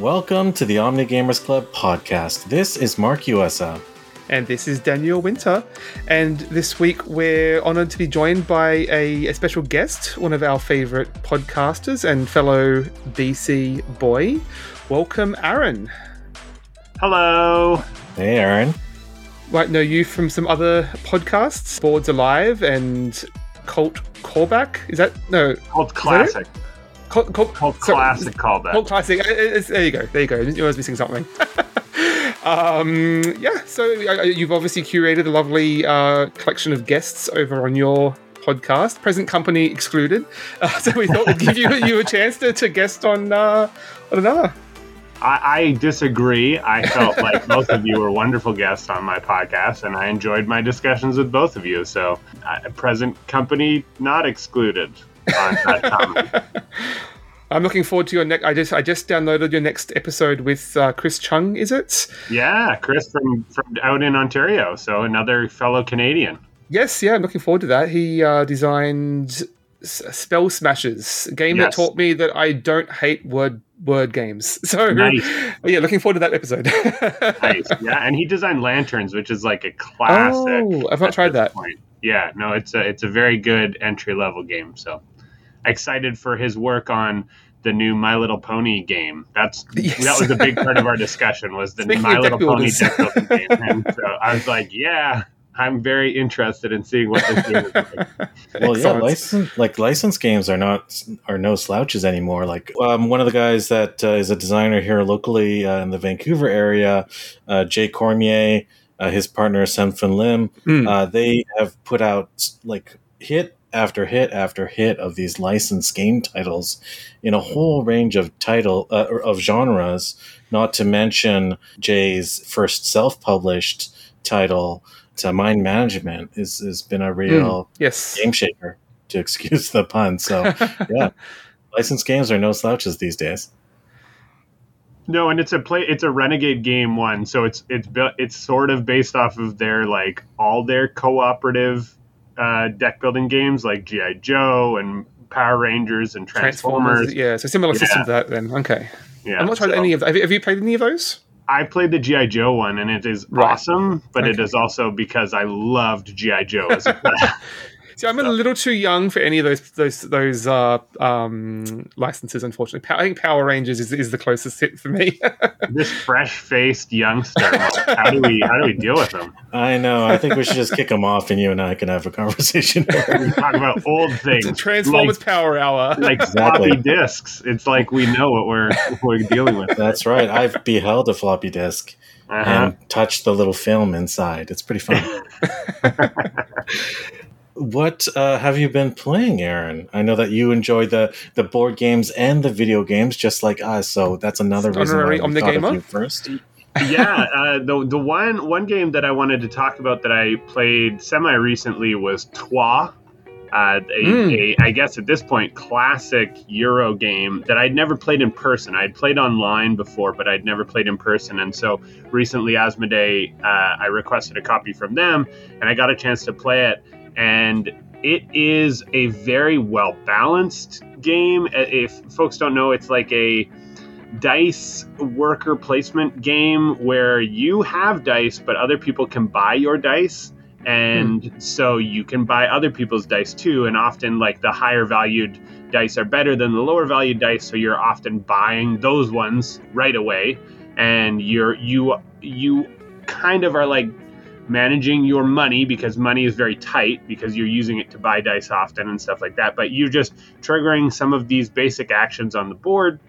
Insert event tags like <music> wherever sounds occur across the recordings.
Welcome to the Omni Gamers Club podcast. This is Mark USA. And this is Daniel Winter. And this week we're honored to be joined by a, a special guest, one of our favorite podcasters and fellow BC boy. Welcome, Aaron. Hello. Hey, Aaron. Might know you from some other podcasts, Boards Alive and Cult Callback. Is that no? Cult Classic. Cult, cult, Cult Classic callback. Cult Classic. Uh, it's- there you go. There you go. You was missing something. <laughs> um, yeah. So uh, you've obviously curated a lovely uh, collection of guests over on your podcast, present company excluded. <laughs> Uh, so we thought we'd give you you a chance to, to guest on uh, on another. I, I disagree. I felt like <laughs> both of you were wonderful guests on my podcast, and I enjoyed my discussions with both of you. So, uh, present company not excluded on that comment. I'm looking forward to your next. I just I just downloaded your next episode with uh, Chris Chung. Is it? Yeah, Chris from, from out in Ontario, so another fellow Canadian. Yes, yeah, I'm looking forward to that. He uh, designed S- Spell Smashers, a game that taught me that I don't hate word word games. <laughs> So Nice. <laughs> yeah, looking forward to that episode. <laughs> Nice. Yeah, and he designed Lanterns, which is like a classic. Oh, I've not tried that. point. Yeah, no, it's a it's a very good entry level game. So excited for his work on the new My Little Pony game. That's <laughs> Yes. that was a big part of our discussion was the <laughs> Speaking My Little Pony builders. deck building game. And so I was like, yeah, I'm very interested in seeing what this game is like. <laughs> Well, yeah, license like license games are not are no slouches anymore. Like um, one of the guys that uh, is a designer here locally uh, in the Vancouver area, uh, Jay Cormier, uh, his partner Sen-Foong Lim, uh, they have put out like hit after hit after hit of these licensed game titles in a whole range of title uh, of genres. Not to mention Jay's first self-published title, to Mind Management, is has been a real yes. game shaker, to excuse the pun. So <laughs> yeah, licensed games are no slouches these days. No, and it's a play. It's a Renegade game one, so it's it's built. It's sort of based off of their like all their cooperative uh, deck building games, like GI Joe and Power Rangers and Transformers. Transformers. Yeah, so similar system to that then. Okay. Yeah, I'm not tried so any of that. Have you, have you played any of those? I played the GI Joe one, and it is Right. awesome. But it Okay. is also because I loved GI Joe. <laughs> As a kid. See, I'm a little too young for any of those those those uh, um, licenses. Unfortunately, I think Power Rangers is, is the closest hit for me. <laughs> this fresh faced youngster. How do we how do we deal with him? I know. I think we should just kick them off, and you and I can have a conversation. <laughs> We talk about old things. Transformers Power Hour. like Exactly. floppy disks. It's like we know what we're we're dealing with. That's right. I've beheld a floppy disk Uh-huh. and touched the little film inside. It's pretty fun. <laughs> what uh, have you been playing, Aaron? I know that you enjoy the the board games and the video games just like us. So that's another reason why Honorary we thought of you first. yeah, uh, the the one one game that I wanted to talk about that I played semi recently was Troyes. Uh, a, Mm. a, I guess at this point, classic Euro game that I'd never played in person. I'd played online before, but I'd never played in person. And so recently, Asmodee, uh, I requested a copy from them, and I got a chance to play it. And it is a very well balanced game. Uh, If folks don't know, it's like a dice worker placement game where you have dice, but other people can buy your dice. And so you can buy other people's dice too. And often, like the higher valued dice are better than the lower valued dice. So you're often buying those ones right away. And you're, you, you kind of are like managing your money because money is very tight because you're using it to buy dice often and stuff like that. But you're just triggering some of these basic actions on the board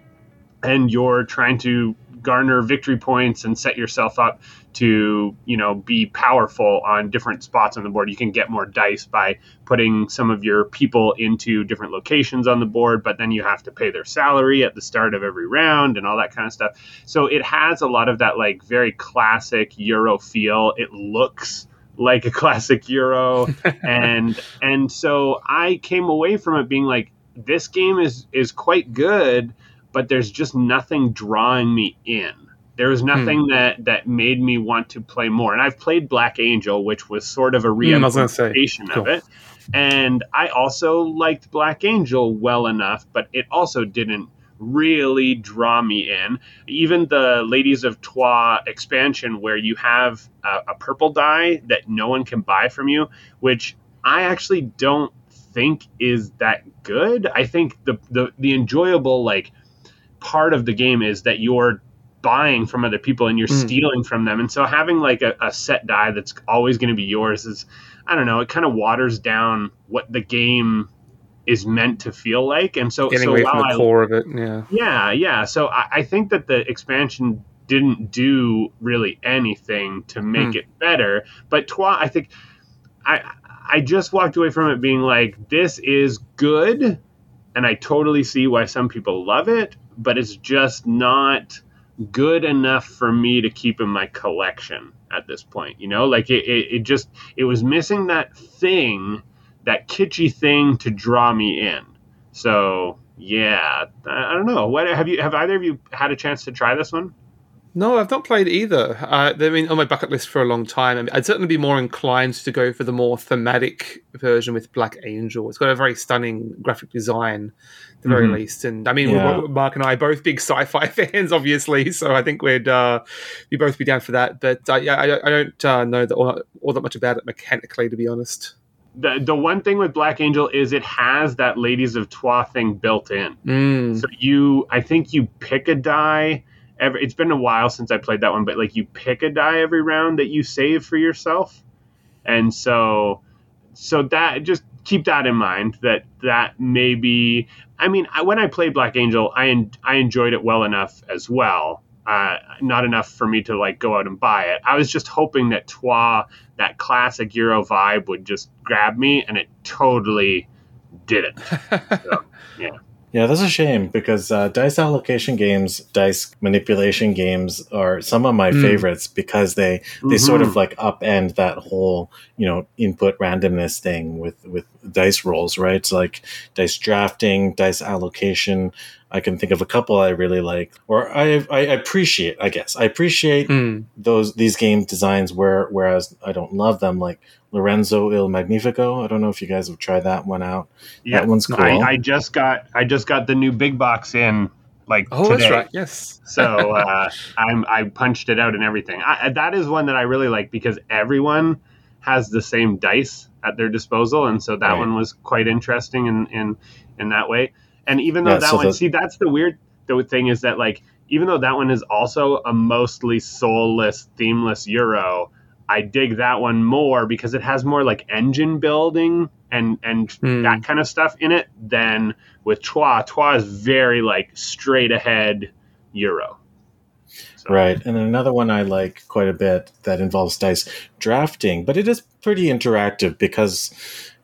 and you're trying to garner victory points and set yourself up to you know be powerful on different spots on the board. You can get more dice by putting some of your people into different locations on the board but then you have to pay their salary at the start of every round and all that kind of stuff. So it has a lot of that like very classic euro feel. It looks like a <laughs> classic euro. <laughs> And and so i came away from it being like this game is is quite good but there's just nothing drawing me in. There was nothing that that made me want to play more. And I've played Black Angel, which was sort of a Hmm, I was gonna say, reimplementation of it. And I also liked Black Angel well enough, but it also didn't really draw me in. Even the Ladies of Troyes expansion, where you have a, a purple die that no one can buy from you, which I actually don't think is that good. I think the the, the enjoyable like part of the game is that you're buying from other people and you're mm. stealing from them. And so having like a, a set die that's always going to be yours is, I don't know, it kind of waters down what the game is meant to feel like. And so, getting so away from the I, core of it. Yeah. Yeah. Yeah. So I, I, think that the expansion didn't do really anything to make mm. it better. But Troyes, I think I, I just walked away from it being like, this is good. And I totally see why some people love it, but it's just not good enough for me to keep in my collection at this point. You know, like it, it, it just, it was missing that thing, that kitschy thing to draw me in. So yeah, I don't know. What have you, have either of you had a chance to try this one? No, I've not played either. Uh, I mean, on my bucket list for a long time. I mean, I'd certainly be more inclined to go for the more thematic version with Black Angel. It's got a very stunning graphic design, at the mm-hmm. very least. And I mean, yeah. Mark and I are both big sci-fi <laughs> fans, obviously, so I think we'd uh, we both be down for that. But uh, yeah, I, I don't uh, know that all, all that much about it mechanically, to be honest the the one thing with Black Angel is it has that Ladies of Troyes thing built in. Mm. So you, I think you pick a die every it's been a while since I played that one, but like you pick a die every round that you save for yourself. And so so that just keep that in mind that that maybe I mean I, when I played Black Angel I I enjoyed it well enough as well. Uh, not enough for me to like go out and buy it. I was just hoping that Troyes, that classic Euro vibe, would just grab me, and it totally didn't. <laughs> so, yeah. Yeah, that's a shame because uh, dice allocation games, dice manipulation games are some of my mm. favorites because they they mm-hmm. sort of mm-hmm. like upend that whole you know input randomness thing with with dice rolls, right? It's like dice drafting, dice allocation. I can think of a couple I really like, or I I appreciate. I guess I appreciate mm. those these game designs where whereas I don't love them, like Lorenzo Il Magnifico. I don't know if you guys have tried that one out. Yeah, that one's cool. I, I just got I just got the new big box in like oh today. that's right yes so uh, i'm i punched it out and everything I, that is one that i really like because everyone has the same dice at their disposal and so that right. one was quite interesting in in in that way and even though yeah, that so one the, see that's the weird the thing is that like even though that one is also a mostly soulless themeless euro I dig that one more because it has more like engine building and and mm. that kind of stuff in it than with Troyes. Troyes is very like straight ahead Euro. So. Right, and then another one I like quite a bit that involves dice drafting, but it is pretty interactive because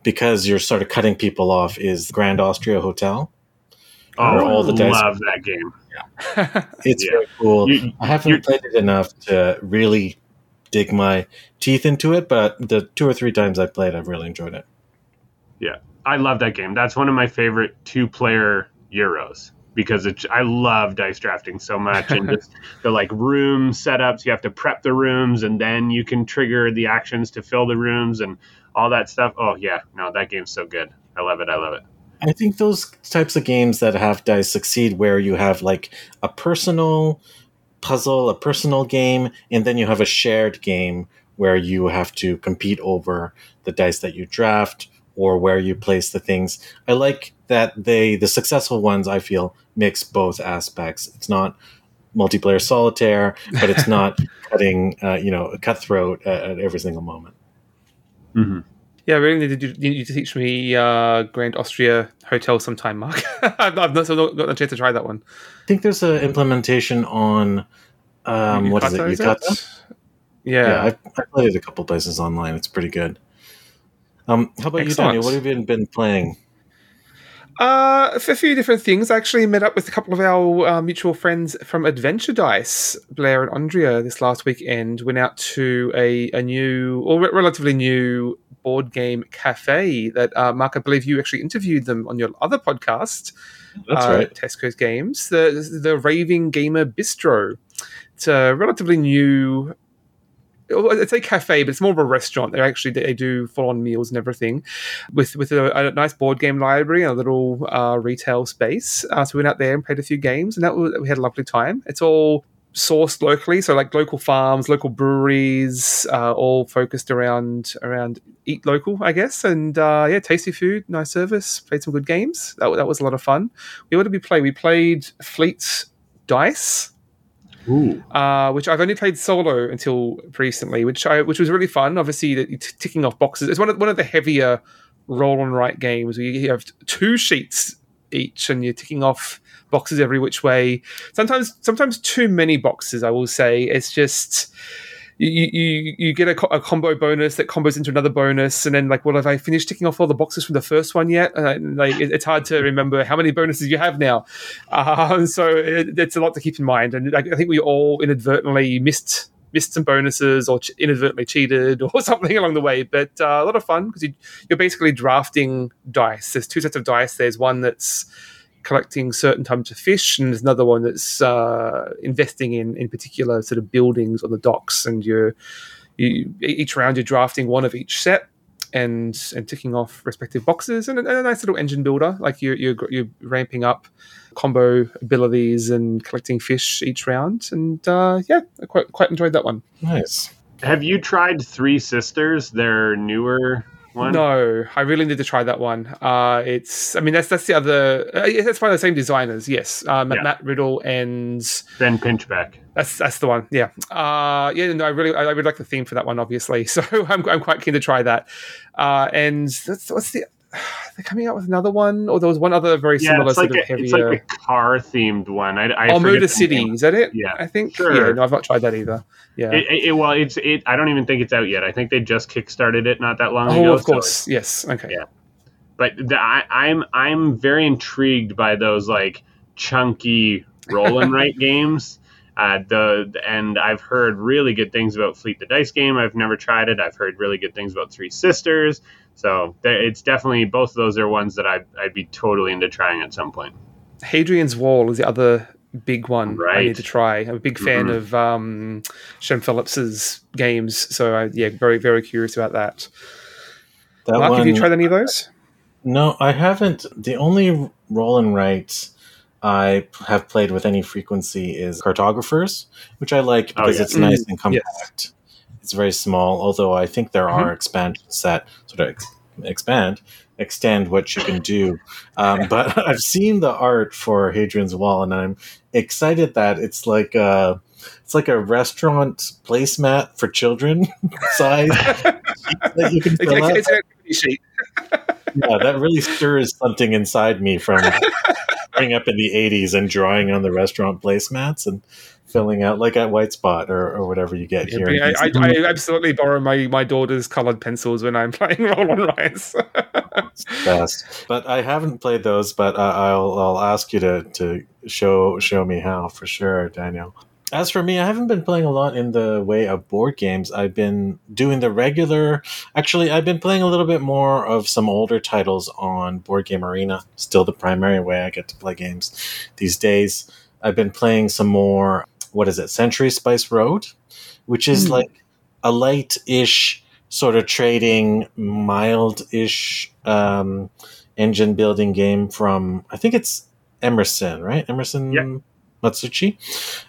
because you're sort of cutting people off. Is Grand Austria Hotel? Oh, all the dice love that game. Yeah. it's yeah. very cool. You, I haven't played it enough to really dig my teeth into it, but the two or three times I played, I've really enjoyed it. Yeah, I love that game. That's one of my favorite two-player Euros because it's, I love dice drafting so much and just <laughs> the like room setups. You have to prep the rooms and then you can trigger the actions to fill the rooms and all that stuff. Oh yeah, no, that game's so good. I love it. I love it. I think those types of games that have dice succeed where you have like a personal puzzle, a personal game, and then you have a shared game where you have to compete over the dice that you draft or where you place the things. I like that they the successful ones I feel mix both aspects. It's not multiplayer solitaire, but it's not <laughs> cutting uh, you know a cutthroat at, at every single moment. Mm-hmm. Yeah, really need you, need to teach me uh, Grand Austria Hotel sometime, Mark. <laughs> I've, I've not, not got a chance to try that one. I think there's an implementation on um, what is it? Yucata? Yeah, yeah I've, I've, played it a couple places online. It's pretty good. Um, how about Excellent. you, Daniel? What have you been playing? Uh, a few different things. I actually met up with a couple of our uh, mutual friends from Adventure Dice, Blair and Andrea, this last weekend. Went out to a, a new, or relatively new, board game cafe that, uh, Mark, I believe you actually interviewed them on your other podcast. That's uh, right. Tesco's Games, the the Raving Gamer Bistro. It's a relatively new it's a cafe, but it's more of a restaurant. They actually they do full on meals and everything, with with a, a nice board game library and a little uh, retail space. Uh, so we went out there and played a few games, and that was, we had a lovely time. It's all sourced locally, so like local farms, local breweries, uh, all focused around around eat local, I guess. And uh, yeah, tasty food, nice service. Played some good games. That, that was a lot of fun. We what did we play? We played Fleet Dice. Uh, which I've only played solo until recently, which I which was really fun. Obviously, t- ticking off boxes. It's one of one of the heavier roll and write games where you have two sheets each, and you're ticking off boxes every which way. Sometimes, sometimes too many boxes. I will say it's just you you, you get a, a, combo bonus that combos into another bonus, and then like, well, have I finished ticking off all the boxes from the first one yet? Uh, like, it, it's hard to remember how many bonuses you have now. Uh, <laughs> so it, it's a lot to keep in mind, and I, I think we all inadvertently missed missed some bonuses or inadvertently cheated <laughs> or something along the way. But uh, a lot of fun because you, are basically drafting dice. There's two sets of dice. There's one that's collecting certain types of fish, and there's another one that's uh, investing in in particular sort of buildings on the docks. And you're you, each round you're drafting one of each set and and ticking off respective boxes, and a, and a nice little engine builder. Like you're, you're you're ramping up combo abilities and collecting fish each round. And uh, yeah, I quite quite enjoyed that one. Nice. Have you tried Three Sisters? Their newer one? No, I really need to try that one. Uh, it's, I mean, that's that's the other. Uh, that's by the same designers. Yes, Matt, yeah. Matt Riddle and Ben Pinchback. That's that's the one. Yeah, uh, yeah. No, I really, I really like the theme for that one, obviously. <laughs> So I'm, I'm quite keen to try that. Uh, and that's, what's the <sighs> they're coming out with another one, or there was one other very yeah, similar like sort a, of heavier. It's like a car themed one. I, I oh, Motor City is that it? Yeah, I think. Sure. Yeah, no, I've not tried that either. Yeah. It, it, well, it's it. I don't even think it's out yet. I think they just kickstarted it not that long oh, ago. Oh, of course. So yes. Okay. Yeah. But the, I, I'm I'm very intrigued by those like chunky roll and write <laughs> games. Uh, the and I've heard really good things about Fleet the Dice game. I've never tried it. I've heard really good things about Three Sisters. So it's definitely both of those are ones that I'd, I'd be totally into trying at some point. Hadrian's Wall is the other big one right. I need to try. I'm a big fan mm-hmm. of um, Shem Phillips's games, so I, yeah, very very curious about that. that Mark, one, have you tried any of those? No, I haven't. The only roll and write I have played with any frequency is Cartographers, which I like oh, because oh, yeah. it's nice mm, and compact. Yes. It's very small, although I think there mm-hmm. are expansions that sort of ex- expand, extend what you can do. Um, but <laughs> I've seen the art for Hadrian's Wall, and I'm excited that it's like a, it's like a restaurant placemat for children <laughs> size <laughs> that you can fill it's, out. It's sheet. Yeah, that really stirs something inside me from growing up in the 80s and drawing on the restaurant placemats and filling out like at White Spot or, or whatever you get here. I, I, I, absolutely borrow my, my daughter's colored pencils when I'm <laughs> playing Roll and Writes. Best, but I haven't played those. But uh, I'll I'll ask you to to show show me how for sure, Daniel. As for me, I haven't been playing a lot in the way of board games. I've been doing the regular. Actually, I've been playing a little bit more of some older titles on Board Game Arena. Still the primary way I get to play games these days. I've been playing some more. What is it? Century Spice Road, which is mm. like a light-ish sort of trading, mild-ish um, engine building game from. I think it's Emerson, right? Emerson. Yeah. Matsuuchi,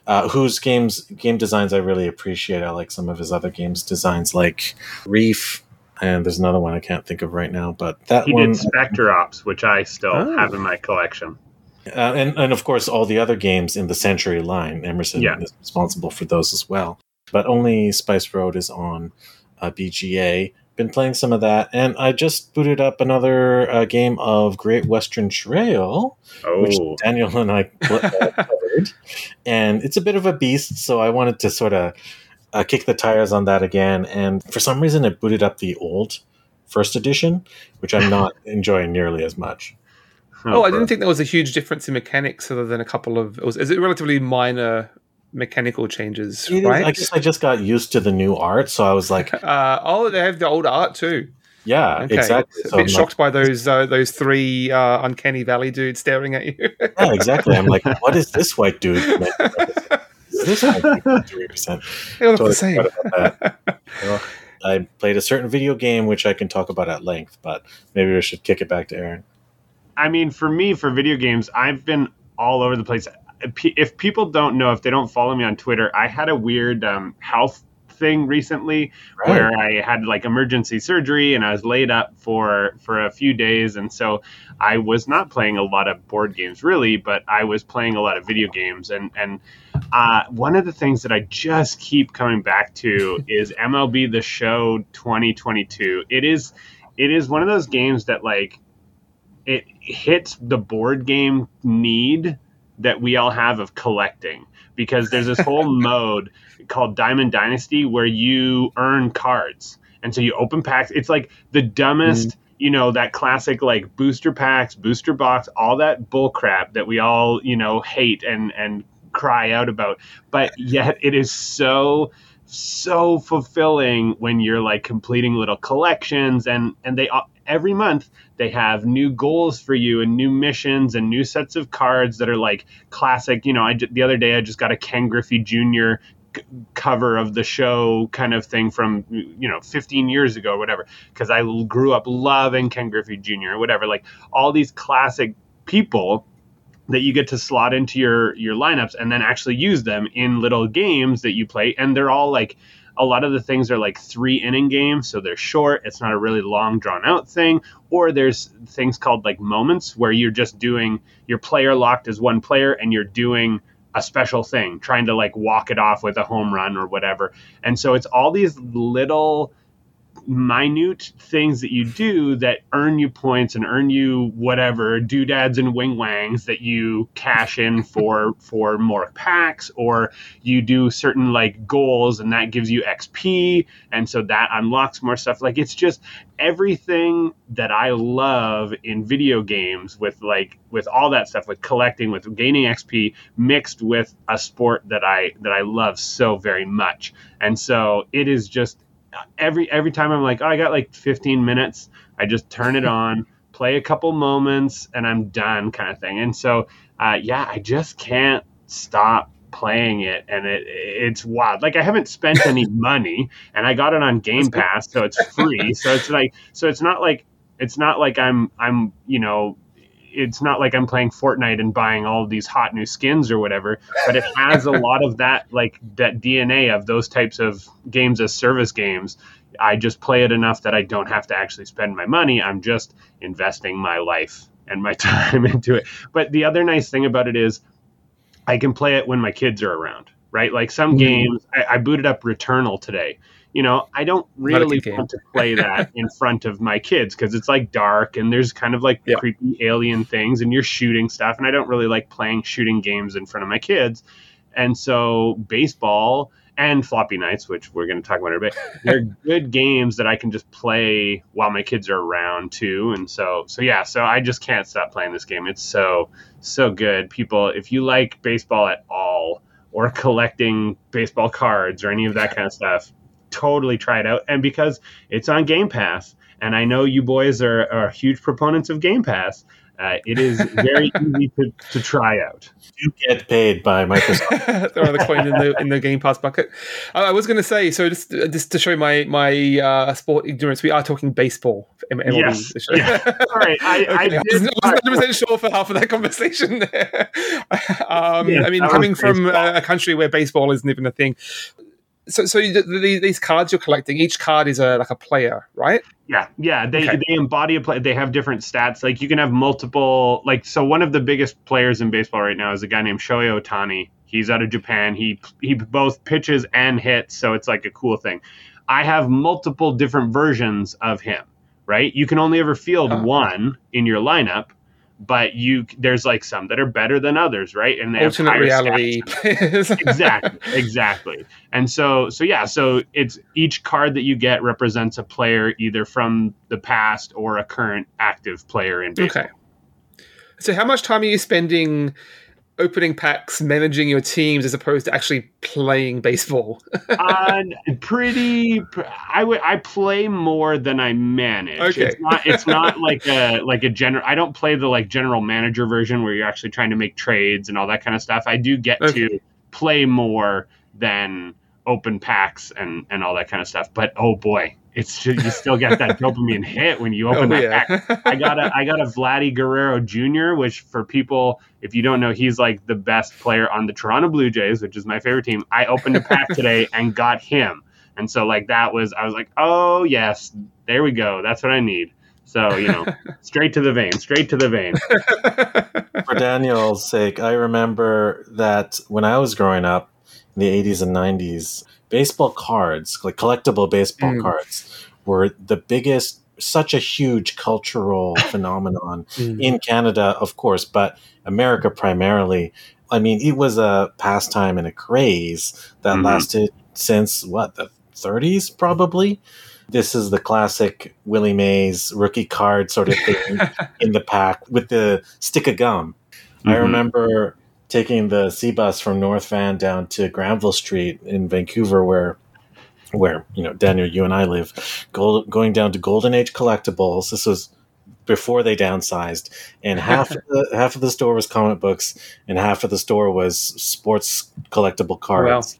uh, whose games game designs I really appreciate. I like some of his other games designs, like Reef, and there's another one I can't think of right now. But that he one, did Specter Ops, which I still oh. have in my collection. Uh, and and of course all the other games in the Century line. Emerson yeah. is responsible for those as well. But only Spice Road is on uh, BGA been playing some of that, and I just booted up another uh, game of Great Western Trail, oh. which Daniel and I <laughs> covered, and it's a bit of a beast. So I wanted to sort of uh, kick the tires on that again, and for some reason it booted up the old first edition, which I'm not <laughs> enjoying nearly as much. Oh, oh I didn't think there was a huge difference in mechanics, other than a couple of. It Was, is it relatively minor mechanical changes, right? Is, I guess I just got used to the new art, so I was like, <laughs> uh, "Oh, they have the old art too." Yeah, okay. exactly. So a bit I'm shocked like, by those uh, those three uh, uncanny valley dudes staring at you. yeah, exactly. I'm like, what is this white dude? <laughs> this might three percent. They look the same. Well, I played a certain video game which I can talk about at length, but maybe we should kick it back to Aaron. I mean, for me, for video games, I've been all over the place. If people don't know, if they don't follow me on Twitter, I had a weird um, health thing recently right. where I had like emergency surgery and I was laid up for for a few days. And so I was not playing a lot of board games really but I was playing a lot of video games. And and uh, one of the things that I just keep coming back to <laughs> is MLB The Show 2022 it is it is one of those games that like it hits the board game need that we all have of collecting because there's this whole <laughs> mode called Diamond Dynasty where you earn cards. And so you open packs. It's like the dumbest, mm. you know, that classic like booster packs, booster box, all that bull crap that we all, you know, hate and and cry out about. But yet it is so so fulfilling when you're like completing little collections and and they every month they have new goals for you and new missions and new sets of cards that are like classic. You know, I the other day I just got a Ken Griffey Jr. cover of the show kind of thing from you know 15 years ago or whatever because I grew up loving Ken Griffey Jr. or whatever like all these classic people that you get to slot into your your lineups and then actually use them in little games that you play and they're all like a lot of the things are like three inning games, so they're short. It's not a really long, drawn out thing. Or there's things called like moments where you're just doing your player locked as one player and you're doing a special thing, trying to like walk it off with a home run or whatever. And so it's all these little minute things that you do that earn you points and earn you whatever doodads and wing wangs that you cash in for <laughs> for more packs or you do certain like goals and that gives you XP and so that unlocks more stuff. Like it's just everything that I love in video games with like with all that stuff with collecting with gaining XP mixed with a sport that I that I love so very much. And so it is just every every time I'm like, oh, I got like 15 minutes, I just turn it <laughs> on, play a couple moments, and I'm done, kind of thing. And so, uh, yeah, I just can't stop playing it, and it it's wild. Like I haven't spent any <laughs> money, and I got it on Game Pass, so it's free. so it's like, so it's not like it's not like I'm I'm you know it's not like I'm playing Fortnite and buying all these hot new skins or whatever, but it has a lot of that like that DNA of those types of games as service games. I just play it enough that I don't have to actually spend my money. I'm just investing my life and my <laughs> time into it. But the other nice thing about it is I can play it when my kids are around, right? Like some mm-hmm. games, I, I booted up Returnal today you know, I don't really want to play <laughs> that in front of my kids because it's like dark and there's kind of like yeah. creepy alien things and you're shooting stuff. And I don't really like playing shooting games in front of my kids. And so baseball and Floppy Knights, which we're going to talk about in a bit, <laughs> they're good games that I can just play while my kids are around too. And so, so yeah, so I just can't stop playing this game. It's so, so good. People, if you like baseball at all or collecting baseball cards or any of that kind of stuff, totally try it out. And because it's on Game Pass, and I know you boys are, are huge proponents of Game Pass, uh, it is very <laughs> easy to, to try out. You get paid by Microsoft. <laughs> Throw the coin in the in the Game Pass bucket. I was going to say, so just just to show my my uh, sport ignorance, we are talking baseball. MLB yes. Yeah. <laughs> Sorry, I, okay. I, did, I was 100 percent sure for half of that conversation. There. um, yeah, I mean, coming from a country where baseball isn't even a thing, so so the, the, these cards you're collecting each card is a like a player right? Yeah yeah they okay. they embody a play they have different stats like you can have multiple like so one of the biggest players in baseball right now is a guy named shohei otani he's out of japan. He he both pitches and hits so it's like a cool thing. I have multiple different versions of him right? You can only ever field uh-huh. one in your lineup but you there's like some that are better than others, right? And they alternate reality. <laughs> exactly, exactly. And so so yeah, so it's each card that you get represents a player either from the past or a current active player in baseball. Okay. So how much time are you spending opening packs, managing your teams as opposed to actually playing baseball? <laughs> uh, pretty. I would. I play more than I manage. Okay. It's not. It's <laughs> not like a like a general. I don't play the like general manager version where you're actually trying to make trades and all that kind of stuff. I do get okay. to play more than open packs and and all that kind of stuff. But oh boy, it's you still get that <laughs> dopamine hit when you open Oh, that yeah. pack. I got a I got a Vladdy Guerrero Jr., which for people if you don't know, he's like the best player on the Toronto Blue Jays, which is my favorite team. I opened a pack today <laughs> and got him, and so like that was I was like, oh yes, there we go, that's what I need. So you know, <laughs> straight to the vein, straight to the vein. For Daniel's sake, I remember that when I was growing up in the 80s and 90s, baseball cards, like collectible baseball Mm. cards, were the biggest, such a huge cultural <coughs> phenomenon Mm. in Canada, of course, but America primarily. I mean, it was a pastime and a craze that Mhm. lasted since what, the 30s, probably? This is the classic Willie Mays rookie card sort of thing <laughs> in the pack with the stick of gum. I Mhm. remember taking the SeaBus from North Van down to Granville Street in Vancouver, where, where you know Daniel, you and I live, go, going down to Golden Age Collectibles. This was before they downsized, and <laughs> half of the, half of the store was comic books, and half of the store was sports collectible oh, cards.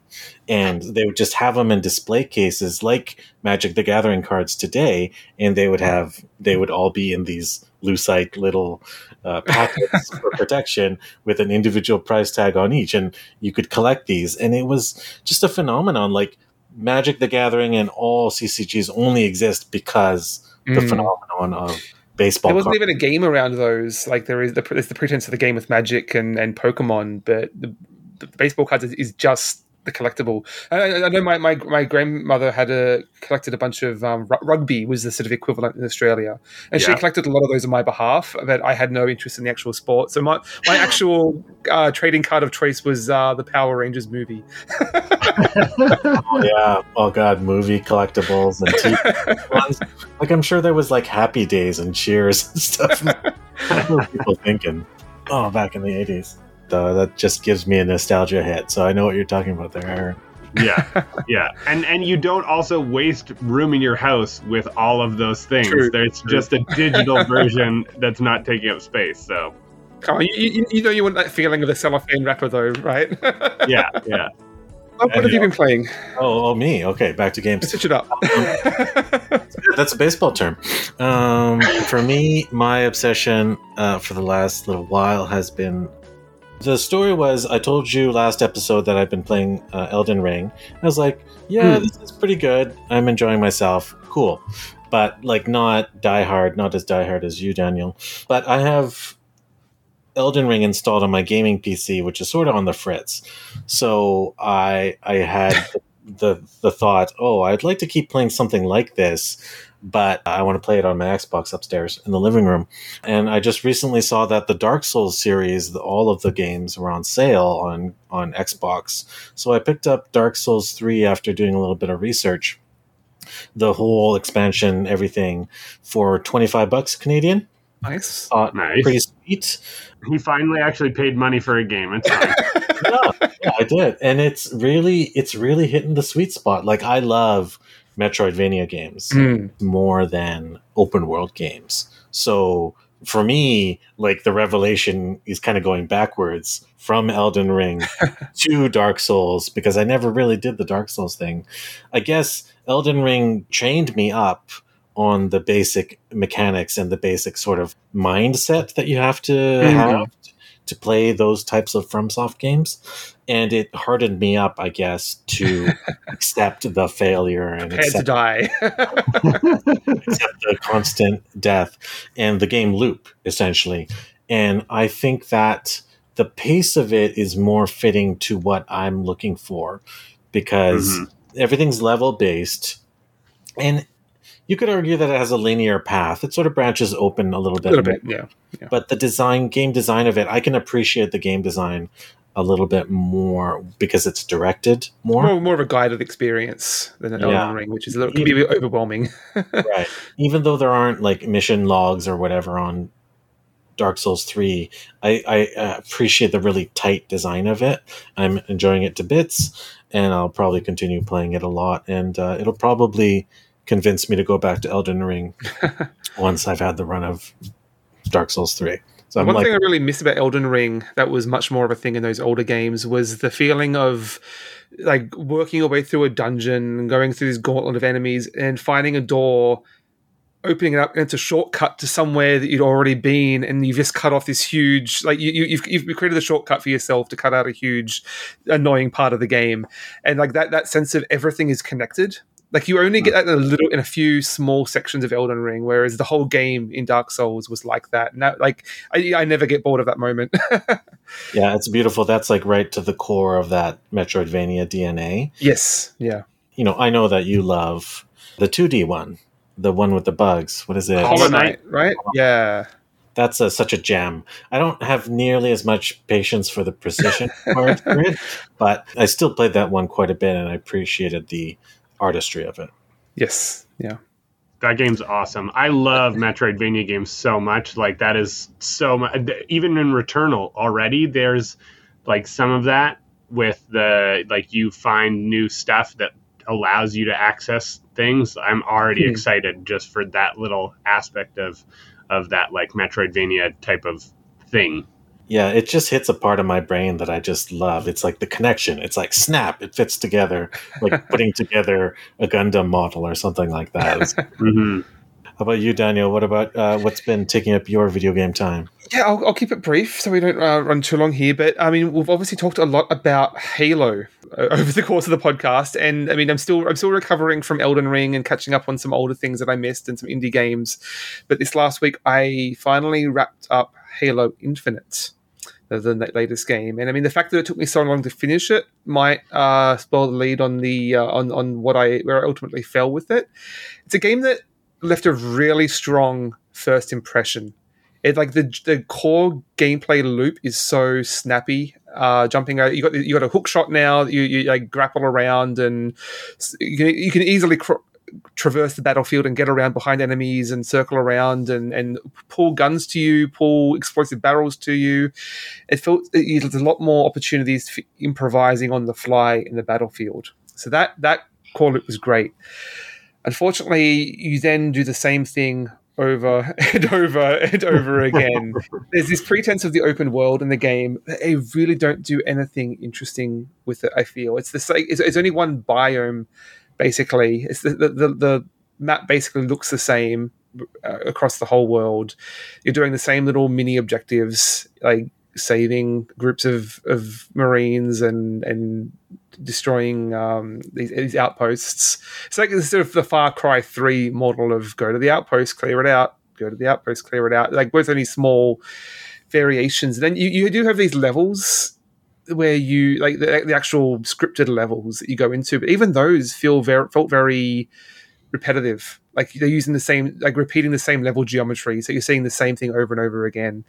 And they would just have them in display cases like Magic the Gathering cards today, and they would have they would all be in these lucite little uh, packets for <laughs> protection with an individual price tag on each, and you could collect these, and it was just a phenomenon. Like Magic the Gathering and all CCGs only exist because the Mm. phenomenon of baseball. There wasn't cards. even a game around those. Like there is the there's the pretense of the game with Magic and, and Pokemon, but the, the baseball cards is, is just the collectible. I, I- I know my, my my grandmother had a collected a bunch of um, rugby was the sort of equivalent in Australia, and she collected a lot of those on my behalf. That I had no interest in the actual sport. So my my actual uh, trading card of choice was uh, the Power Rangers movie. Oh, <laughs> yeah. Oh god, movie collectibles and TV <laughs> ones. Like I'm sure there was like Happy Days and Cheers and stuff. <laughs> what people thinking? Oh, back in the '80s. So that just gives me a nostalgia hit. So I know what you're talking about there, Aaron. yeah <laughs> yeah and and you don't also waste room in your house with all of those things True, there's just a digital <laughs> version that's not taking up space so Come on, you, you, you know you want that feeling of the cellophane wrapper though, right? <laughs> yeah yeah what have you been playing? Oh, oh, me. Okay, back to games. Switch it up. That's a baseball term. Um, for me, my obsession uh, for the last little while has been. The story was I told you last episode that I've been playing uh, Elden Ring. I was like, yeah, Hmm. this is pretty good. I'm enjoying myself. Cool. But like not die hard, not as die hard as you, Daniel. But I have Elden Ring installed on my gaming PC, which is sort of on the fritz. So I I had <laughs> the the thought, oh, I'd like to keep playing something like this, but I want to play it on my Xbox upstairs in the living room. And I just recently saw that the Dark Souls series, the, all of the games were on sale on on Xbox. So I picked up Dark Souls 3 after doing a little bit of research. The whole expansion, everything for 25 bucks Canadian. nice. Thought nice pretty sweet. he finally actually paid money for a game it's fine <laughs> yeah, yeah, I did, and it's really it's really hitting the sweet spot. Like I love Metroidvania games Mm. more than open world games. So for me, like the revelation is kind of going backwards from Elden Ring <laughs> to Dark Souls because I never really did the Dark Souls thing. I guess Elden Ring trained me up on the basic mechanics and the basic sort of mindset that you have to Mhm. have to play those types of FromSoft games. And it hardened me up, I guess, to <laughs> accept the failure and Prepared to die. <laughs> <laughs> accept the constant death and the game loop essentially and i think that the pace of it is more fitting to what i'm looking for because Mhm. everything's level based and you could argue that it has a linear path it sort of branches open a little bit. a little bit, yeah. but the design game design of it i can appreciate the game design a little bit more because it's directed more More, more of a guided experience than an Yeah. Elden Ring, which is a little, can be a bit overwhelming. <laughs> right. Even though there aren't like mission logs or whatever on Dark Souls 3, I, I uh, appreciate the really tight design of it. I'm enjoying it to bits, and I'll probably continue playing it a lot. And uh, it'll probably convince me to go back to Elden Ring <laughs> once I've had the run of Dark Souls 3. So One like, thing I really miss about Elden Ring that was much more of a thing in those older games was the feeling of like working your way through a dungeon and going through this gauntlet of enemies and finding a door, opening it up, and it's a shortcut to somewhere that you'd already been, and you've just cut off this huge like you, you you've you've created a shortcut for yourself to cut out a huge annoying part of the game, and like that that sense of everything is connected. Like you only get hmm. that in a little in a few small sections of Elden Ring, whereas the whole game in Dark Souls was like that. Now, like I, I never get bored of that moment. <laughs> yeah, it's beautiful. That's like right to the core of that Metroidvania DNA. yes, yeah. You know, I know that you love the 2D one, the one with the bugs. What is it? Hollow Hollow Knight, right? Uh-huh. Yeah. That's a, such a gem. I don't have nearly as much patience for the precision <laughs> part it, but I still played that one quite a bit, and I appreciated the artistry of it. Yes. Yeah. That game's awesome. I love Metroidvania games so much. Like that is so much. Even in Returnal already, there's like some of that with the like you find new stuff that allows you to access things. I'm already Hmm. excited just for that little aspect of of that like Metroidvania type of thing. Yeah, it just hits a part of my brain that I just love. It's like the connection. It's like snap, it fits together, like <laughs> putting together a Gundam model or something like that. It's- <laughs> hmm How about you, Daniel? What about uh, what's been taking up your video game time? Yeah, I'll, I'll keep it brief so we don't uh, run too long here. But I mean, we've obviously talked a lot about Halo uh, <laughs> over the course of the podcast, and I mean, I'm still I'm still recovering from Elden Ring and catching up on some older things that I missed and some indie games. But this last week, I finally wrapped up Halo Infinite. The, the latest game, and I mean the fact that it took me so long to finish it might uh, spoil the lead on the uh, on on what I where I ultimately fell with it. It's a game that left a really strong first impression it like the the core gameplay loop is so snappy. Uh, jumping you got you got a hook shot now. You you like grapple around and you can, you can easily cr- traverse the battlefield and get around behind enemies and circle around and and pull guns to you, pull explosive barrels to you. It felt it- there's a lot more opportunities for improvising on the fly in the battlefield. So that that core loop was great. Unfortunately, you then do the same thing over <laughs> and over and over again. <laughs> There's this pretense of the open world in the game. They really don't do anything interesting with it. I feel it's the same. It's, it's only one biome, basically. It's the the, the, map basically looks the same uh, across the whole world. You're doing the same little mini objectives, like saving groups of, of marines and and destroying um, these, these outposts. It's like sort of the Far Cry Three model of go to the outpost, clear it out, go to the outpost, clear it out. Like with only small variations. Then you, you do have these levels where you like the, the actual scripted levels that you go into, but even those feel very felt very repetitive. Like they're using the same, like repeating the same level geometry. So you're seeing the same thing over and over again.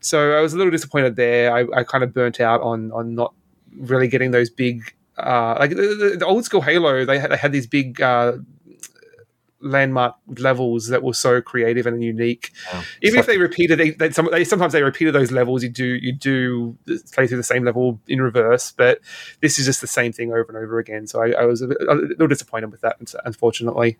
So I was a little disappointed there. I, I kind of burnt out on on not really getting those big, uh, like the, the, old school Halo. They had, they had these big. Uh, landmark levels that were so creative and unique Yeah. even if they repeated they, they, some, they sometimes they repeated those levels you do you do play through the same level in reverse but this is just the same thing over and over again so i, I was a, bit, a little disappointed with that unfortunately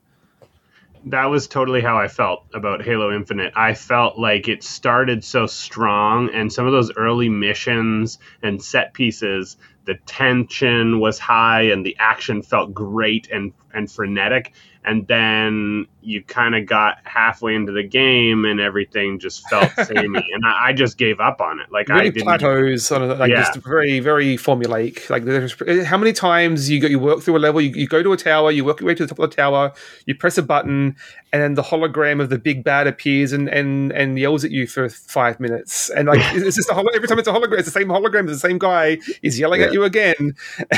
that was totally how I felt about Halo Infinite. I felt like it started so strong, and some of those early missions and set pieces, the tension was high, and the action felt great and and frenetic. And then you kind of got halfway into the game, and everything just felt <laughs> samey, and I, I just gave up on it. Like I didn't. plateaus on a, like Yeah. just very very formulaic like there's, how many times you go you work through a level you, you go to a tower you work your way to the top of the tower you press a button and then the hologram of the big bad appears and and and yells at you for five minutes and like <laughs> it's just a holo- every time it's a hologram it's the same hologram the same guy is yelling at you again <laughs>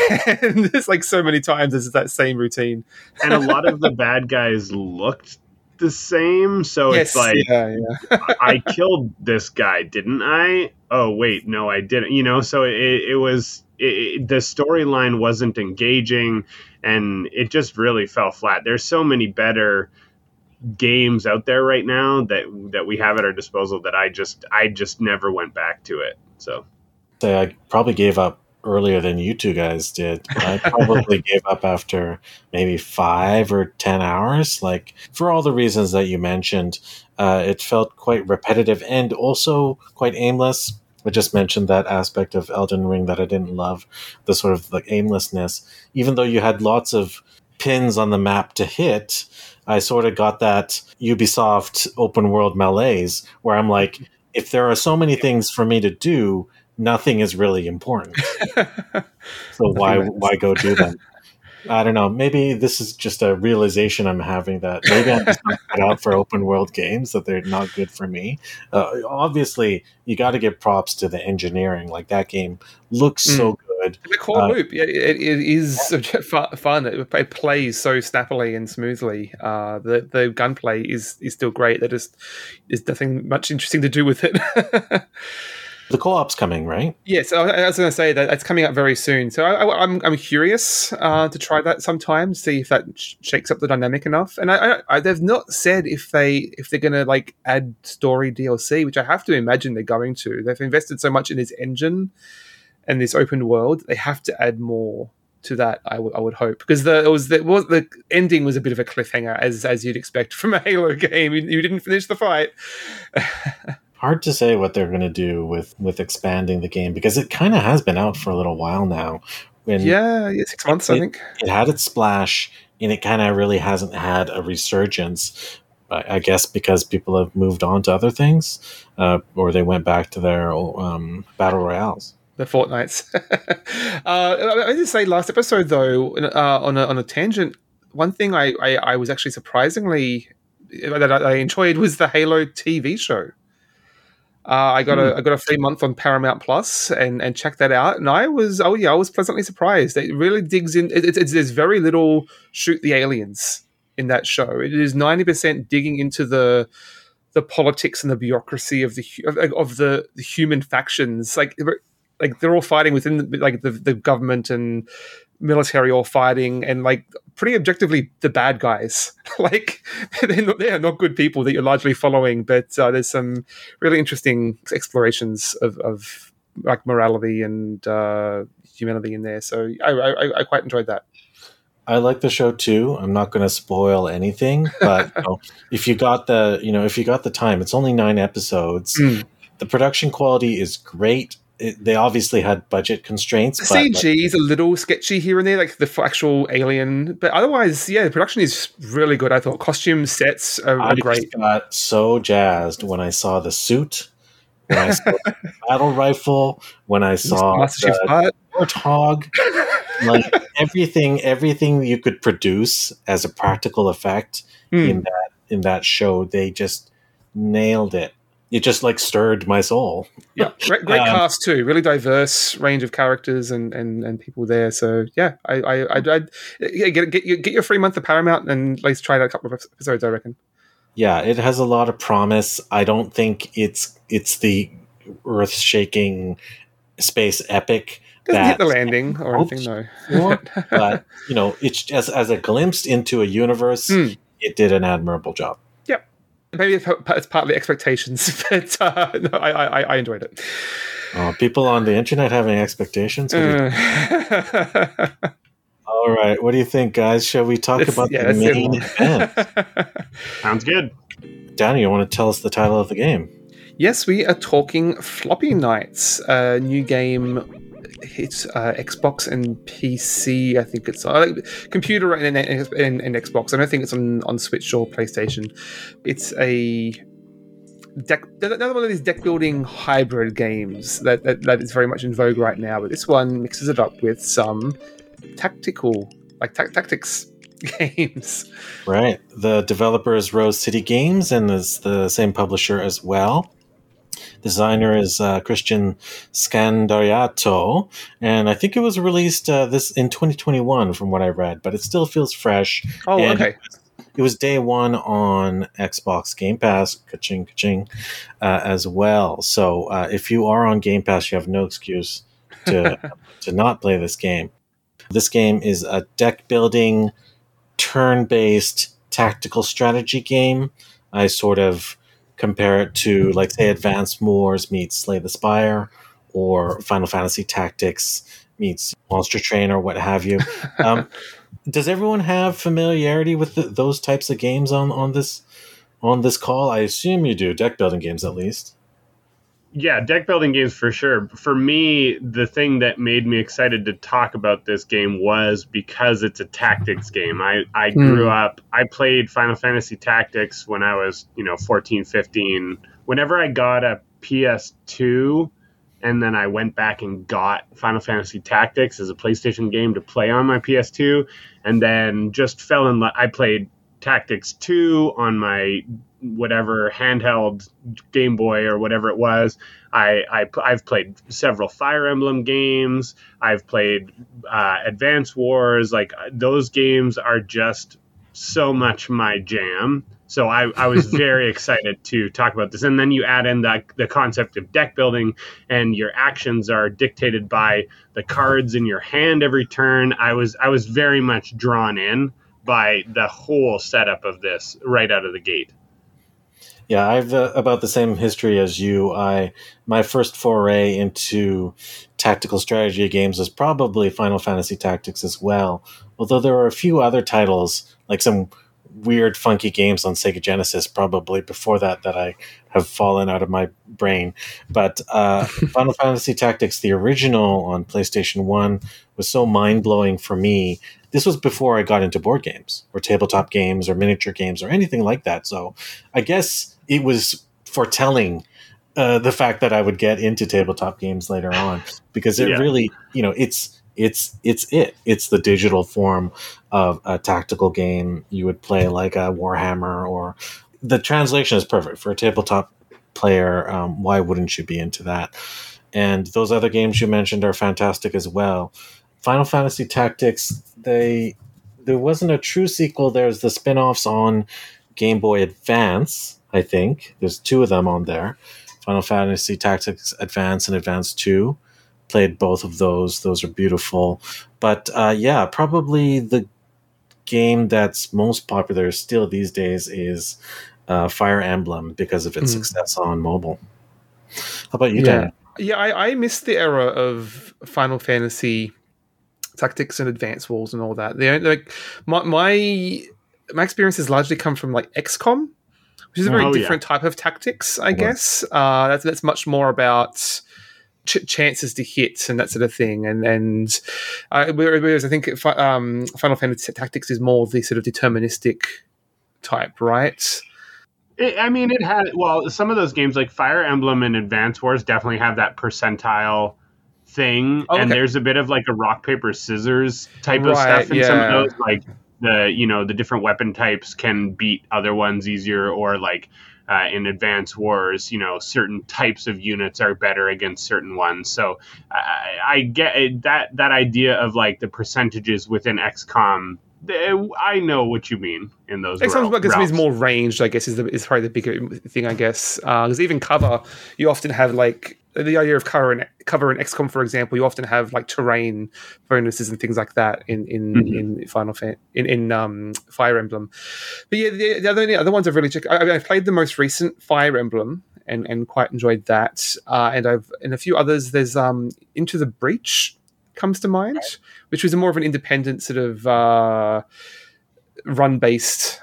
and it's like so many times it's that same routine and a <laughs> lot of the bad guys looked the same, so yes it's like yeah yeah I killed this guy, didn't I? Oh wait, no, I didn't. You know, so it, it was it- the storyline wasn't engaging, and it just really fell flat. There's so many better games out there right now that that we have at our disposal that I just I just never went back to it. So Say I probably gave up earlier than you two guys did. I probably <laughs> gave up after maybe five or ten hours. Like for all the reasons that you mentioned, uh, it felt quite repetitive and also quite aimless. I just mentioned that aspect of Elden Ring that I didn't love, the sort of like aimlessness. Even though you had lots of pins on the map to hit, I sort of got that Ubisoft open world malaise where I'm like, <laughs> if there are so many things for me to do, nothing is really important. <laughs> so why why go do them? I don't know. Maybe this is just a realization I'm having that maybe I'm just not cut out for open world games that they're not good for me. Uh, obviously, you got to give props to the engineering. Like that game looks mm. so good. The core uh, loop, yeah, it, it is yeah. <laughs> fun. It, it, plays so snappily and smoothly. Uh, the the gunplay is is still great. There just is nothing much interesting to do with it. <laughs> The co-op's coming, right? Yes, I was going to say that it's coming up very soon. So I, am I'm, I'm curious uh, to try that sometime, see if that sh- shakes up the dynamic enough. And I, I, I they've not said if they if they're going to like add story DLC, which I have to imagine they're going to. They've invested so much in this engine and this open world, they have to add more to that. I, w- I would hope because the it was the was the ending was a bit of a cliffhanger as as you'd expect from a <laughs> Halo game. You, you didn't finish the fight. <laughs> hard to say what they're going to do with with expanding the game because it kind of has been out for a little while now. When yeah, yeah, six months, it, I think. It had its splash, and it kind of really hasn't had a resurgence. I guess because people have moved on to other things, uh, or they went back to their um, battle royales the fortnights. <laughs> uh, I did say last episode though, uh, on a, on a tangent, one thing I, I, I was actually surprisingly that I enjoyed was the Halo TV show. Uh, I got a hmm. I got a free month on Paramount Plus and and checked that out, and I was oh yeah I was pleasantly surprised. It really digs in. It, it, there's very little shoot the aliens in that show. It is ninety percent digging into the the politics and the bureaucracy of the of, of the, the human factions. Like like they're all fighting within the, like the, the government and military all fighting and like pretty objectively the bad guys <laughs> like <laughs> they're not, they are not good people that you're largely following but uh, there's some really interesting explorations of, of like morality and uh, humanity in there so I, I, I quite enjoyed that I like the show too. I'm not going to spoil anything, but you <laughs> know, if you got the, you know, if you got the time, it's only nine episodes. Mm. The production quality is great it, they obviously had budget constraints. The CG like, is a little sketchy here and there, like the actual alien, but otherwise, yeah, the production is really good. I thought costume sets are, great. I great. got so jazzed when I saw the suit, when I saw the <laughs> battle rifle, when I saw the warthog, like <laughs> everything, everything you could produce as a practical effect mm. in that in that show, they just nailed it it just like stirred my soul. Yeah, <laughs> great, great um, cast too. Really diverse range of characters and and, and people there. So yeah, I I I'd, I'd yeah, get get get your free month of Paramount and at least try out a couple of episodes. I reckon. Yeah, it has a lot of promise. I don't think it's it's the earth shaking space epic. Doesn't hit the landing or anything, no. <laughs> but you know, it's as as a glimpse into a universe. Mm. It did an admirable job maybe it's partly expectations, <laughs> but uh, no, I, I, I, enjoyed it. Oh, people on the internet having expectations. Uh. <laughs> All right, what do you think, guys? Shall we talk it's, about yeah, the main event? <laughs> Sounds good. Danny, you want to tell us the title of the game? Yes, we are talking Floppy Knights, a new game it's uh, Xbox and PC. I think it's uh, computer and, and, and, and, Xbox. I don't think it's on, on Switch or PlayStation. It's a deck. Another one of these deck building hybrid games that, that, that is very much in vogue right now. But this one mixes it up with some tactical, like ta- tactics <laughs> games. Right. The developer is Rose City Games and is the same publisher as well designer is uh, Christian Scandariato, and I think it was released uh, this in 2021 from what I read, but it still feels fresh. Oh, okay. It was day one on Xbox Game Pass, ka-ching, ka-ching, uh, as well. So uh, if you are on Game Pass, you have no excuse to <laughs> to not play this game. This game is a deck building, turn based tactical strategy game. I sort of compare it to like say Advanced Wars meets Slay the Spire or Final Fantasy Tactics meets Monster Train or what have you. <laughs> Um, does everyone have familiarity with the, those types of games on on this on this call? I assume you do. Deck building games, at least. Yeah, deck building games for sure. For me, the thing that made me excited to talk about this game was because it's a tactics game. I, I hmm. grew up, I played Final Fantasy Tactics when I was, you know, 14, 15. Whenever I got a PS2, and then I went back and got Final Fantasy Tactics as a PlayStation game to play on my PS2, and then just fell in love. I played Tactics 2 on my whatever handheld Game Boy or whatever it was. I, I have played several Fire Emblem games. I've played uh, Advance Wars. Like those games are just so much my jam. So I, I was <laughs> very excited to talk about this. And then you add in the, the concept of deck building, and your actions are dictated by the cards in your hand every turn. I was I was very much drawn in by the whole setup of this right out of the gate. Yeah, I've uh, about the same history as you. I my first foray into tactical strategy games was probably Final Fantasy Tactics as well. Although there were a few other titles, like some weird, funky games on Sega Genesis, probably before that, that I have fallen out of my brain. But uh, <laughs> Final Fantasy Tactics, the original on PlayStation One, was so mind blowing for me this was before I got into board games or tabletop games or miniature games or anything like that. So I guess it was foretelling uh, the fact that I would get into tabletop games later on because it yeah. really, you know, it's it's it's it. It's the digital form of a tactical game you would play like a Warhammer or the translation is perfect for a tabletop player. Um, why wouldn't you be into that? And those other games you mentioned are fantastic as well. Final Fantasy Tactics, they there wasn't a true sequel. There's the spin-offs on Game Boy Advance, I think. There's two of them on there. Final Fantasy Tactics Advance and Advance 2. Played both of those. Those are beautiful. But uh, yeah, probably the game that's most popular still these days is uh, Fire Emblem because of its mm. success on mobile. How about you, yeah. Dan? Yeah, I, I missed the era of Final Fantasy tactics and advance wars and all that. The like my my my experience has largely come from like XCOM, which is a very oh, different yeah. type of tactics, I guess. Uh, that's that's much more about ch- chances to hit and that sort of thing. And and uh, whereas I think um, Final Fantasy Tactics is more of the sort of deterministic type, right? I mean, it had well, some of those games like Fire Emblem and Advance Wars definitely have that percentile thing, oh, okay. and there's a bit of like a rock paper scissors type right, of stuff in yeah. some of those. Like the you know the different weapon types can beat other ones easier, or like uh, in advanced Wars, you know certain types of units are better against certain ones. So I, I get it, that that idea of like the percentages within XCOM I know what you mean in those. It sounds like it's more ranged. I guess is the, is probably the bigger thing. I guess because uh, even cover, you often have like the idea of cover and cover and XCOM, for example. You often have like terrain bonuses and things like that in in, mm-hmm. in Final Fan in in um, Fire Emblem. But yeah, the, the other the other ones I've really checked. I, I played the most recent Fire Emblem and and quite enjoyed that. Uh, and I've in a few others. There's um Into the Breach comes to mind, which was a more of an independent sort of uh, run based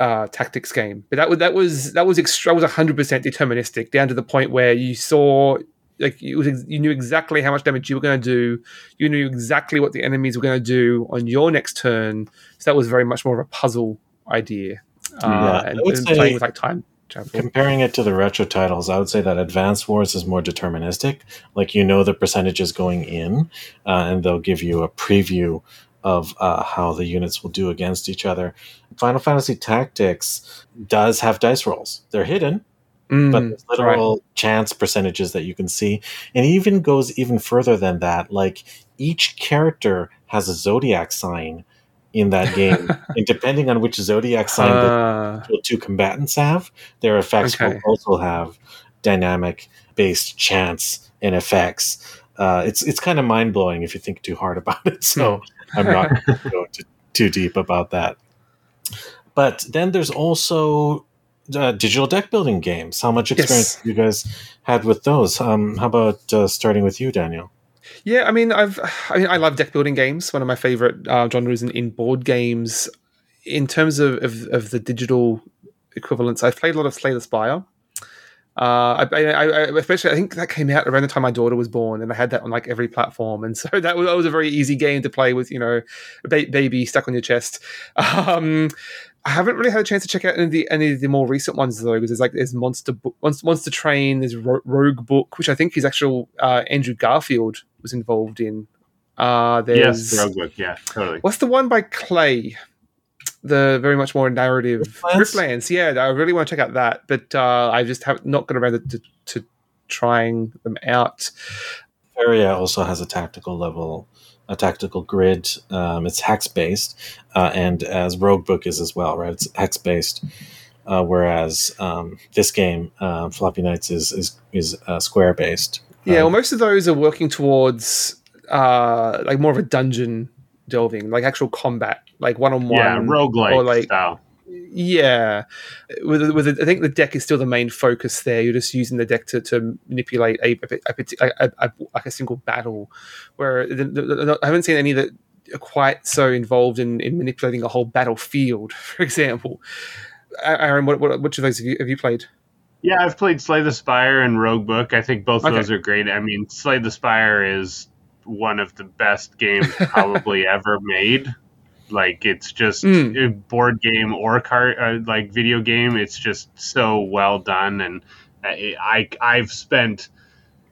uh, tactics game. But that was that was that was extra was hundred percent deterministic down to the point where you saw like you, was, you knew exactly how much damage you were going to do. You knew exactly what the enemies were going to do on your next turn. So that was very much more of a puzzle idea. Uh, yeah, and, and playing with like time Comparing it to the retro titles, I would say that Advance Wars is more deterministic. Like you know the percentages going in, uh, and they'll give you a preview of uh, how the units will do against each other. Final Fantasy Tactics does have dice rolls. They're hidden, mm, but there's literal right. chance percentages that you can see. And even goes even further than that. Like each character has a zodiac sign in that <laughs> game. and depending on which zodiac sign uh, the two combatants have, their effects okay. will also have dynamic based chance and effects. Uh, it's it's kind of mind blowing if you think too hard about it. <laughs> So hmm. I'm not <laughs> going to go too, too deep about that. But then there's also uh, digital deck building games. How much experience yes. you guys had with those? Um, how about uh, starting with you, Daniel? Yeah, I mean, I've, I mean, I love deck building games. One of my favorite uh, genres in, in board games. In terms of, of, of the digital equivalents, I've played a lot of Slay the Spire. Uh, I, I, I, especially, I think that came out around the time my daughter was born, and I had that on like every platform, and <laughs> so that was, that was a very easy game to play with, you know, ba- baby stuck on your chest. <laughs> Um, I haven't really had a chance to check out any of the, any of the more recent ones though, because there's like there's Monster Book, Monster Train, there's Ro- Roguebook, which I think is actual uh, Andrew Garfield was involved in. Uh, there's yes, Roguebook, yeah, totally. what's the one by Klei? The very much more narrative Griftlands? Yeah, I really want to check out that, but uh, I just have not got around to, to trying them out. Faeria also has a tactical level, a tactical grid. Um, it's hex based, uh, and as Roguebook is as well, right? It's hex based. Uh, whereas um, this game, uh, Floppy Knights, is is is uh, square based. Yeah, well, Um, most of those are working towards uh, like more of a dungeon delving, like actual combat, like one on one. yeah, roguelike or like style. yeah. With with I think the deck is still the main focus there. You're just using the deck to, to manipulate a, a, a, a, like a single battle. Where the, the, I haven't seen any that are quite so involved in, in manipulating a whole battlefield. <laughs> For example, Aaron, what, what which of those have you, have you played? Yeah, I've played Slay the Spire and Roguebook. I think both of those are great. I mean, Slay the Spire is one of the best games <laughs> probably ever made. Like it's just Mm. a board game or card, uh, like video game. It's just so well done, and I, I I've spent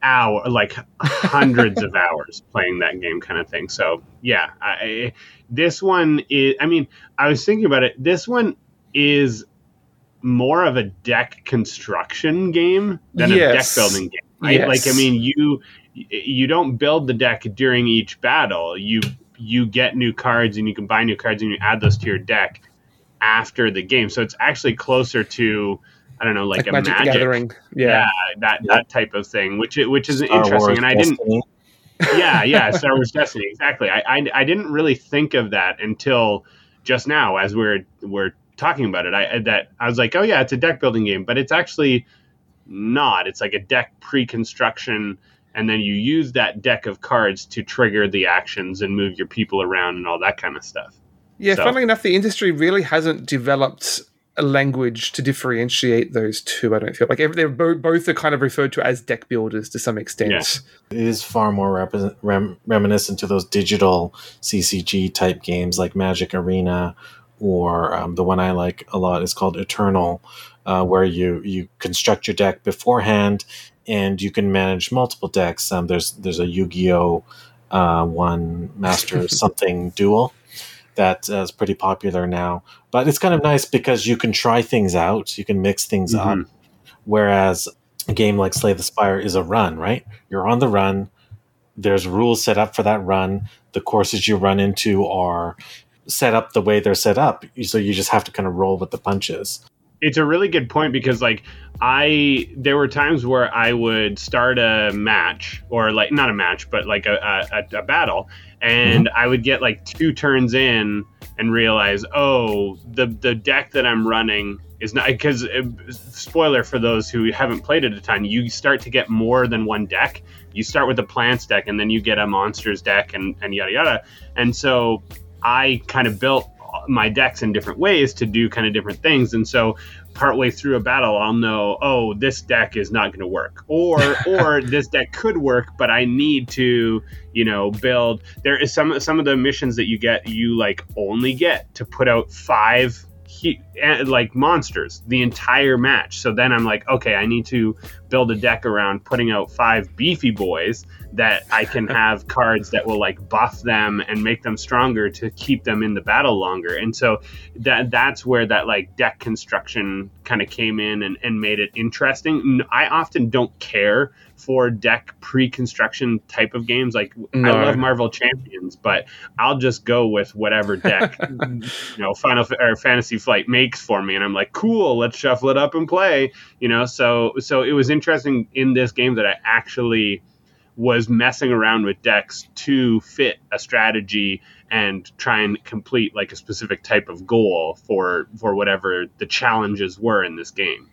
hour like <laughs> hundreds of hours playing that game, kind of thing. So yeah, I, this one is. I mean, I was thinking about it. This one is more of a deck construction game than Yes. a deck building game. Right? Yes. Like I mean, you you don't build the deck during each battle. You you get new cards and you can buy new cards and you add those to your deck after the game. So it's actually closer to I don't know, like, Like, a Magic, magic, Gathering. Yeah. that Yeah. that type of thing, which which is Star interesting. Wars and I didn't Destiny. yeah, yeah, <laughs> Star Wars Destiny, exactly. I, I I didn't really think of that until just now as we're we're talking about it. I that I was like, oh yeah, it's a deck building game, but it's actually not. It's like a deck pre-construction, and then you use that deck of cards to trigger the actions and move your people around and all that kind of stuff. Yeah, So- funnily enough, the industry really hasn't developed a language to differentiate those two. I don't feel like they're bo- both are kind of referred to as deck builders to some extent. Yeah. It is far more rep- rem- reminiscent to those digital CCG type games like Magic Arena, or um, the one I like a lot is called Eternal, uh, where you you construct your deck beforehand and you can manage multiple decks. Um, there's there's a Yu-Gi-Oh uh, one Master <laughs> something duel that uh, is pretty popular now, but it's kind of nice because you can try things out, you can mix things up Mhm. whereas a game like Slay the Spire is a run, right? You're on the run. There's rules set up for that run. The courses you run into are set up the way they're set up, so you just have to kind of roll with the punches. It's a really good point because like i there were times where i would start a match or like not a match but like a, a, a battle and mm-hmm. i would get like two turns in and realize oh the the deck that i'm running is not because uh, spoiler for those who haven't played it a ton you start to get more than one deck. You start with a plants deck and then you get a monsters deck and, and yada yada. And so i kind of built my decks in different ways to do kind of different things and so partway through a battle i'll know oh this deck is not going to work or <laughs> or this deck could work but i need to you know build. There is some some of the missions that you get you like only get to put out five hu- eh, like monsters the entire match. So then i'm like okay i need to build a deck around putting out five beefy boys that i can <laughs> have cards that will like buff them and make them stronger to keep them in the battle longer. And so that that's where that like deck construction kind of came in and, and made it interesting. I often don't care for deck pre-construction type of games. Like No. i love marvel champions but i'll just go with whatever deck <laughs> you know final F- or fantasy flight makes for me. And i'm like cool let's shuffle it up and play you know? So so it was interesting in this game that i actually was messing around with decks to fit a strategy and try and complete like a specific type of goal for for whatever the challenges were in this game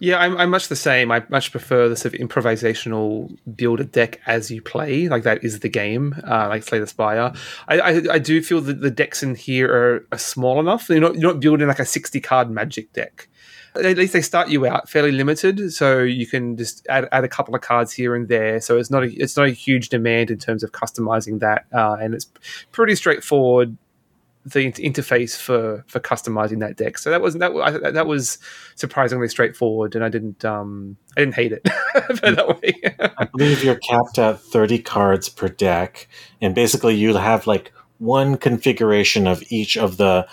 Yeah, I'm, I'm much the same. I much prefer the sort of improvisational build a deck as you play. Like that is the game. Uh, like Slay the Spire. I, I, I do feel that the decks in here are, are small enough. You're not you're not building like a sixty card Magic deck. At least they start you out fairly limited, so you can just add, add a couple of cards here and there. So it's not a, it's not a huge demand in terms of customizing that, uh, and it's pretty straightforward the interface for for customizing that deck. So that was that that was surprisingly straightforward, and I didn't um I didn't hate <laughs> it that way. I believe you're capped at thirty cards per deck, and basically you have like one configuration of each of the.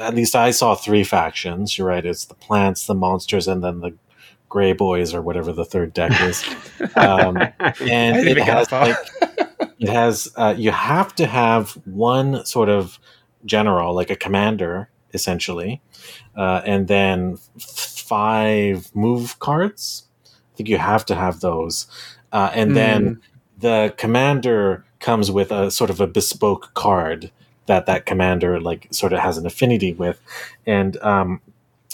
At least I saw three factions. You're right. It's the plants, the monsters, and then the gray boys or whatever the third deck is. <laughs> Um, and it has like it has uh, you have to have one sort of general, like a commander, essentially, uh, and then five move cards. I think you have to have those, uh, and mm. then the commander comes with a sort of a bespoke card that that commander like sort of has an affinity with, and um,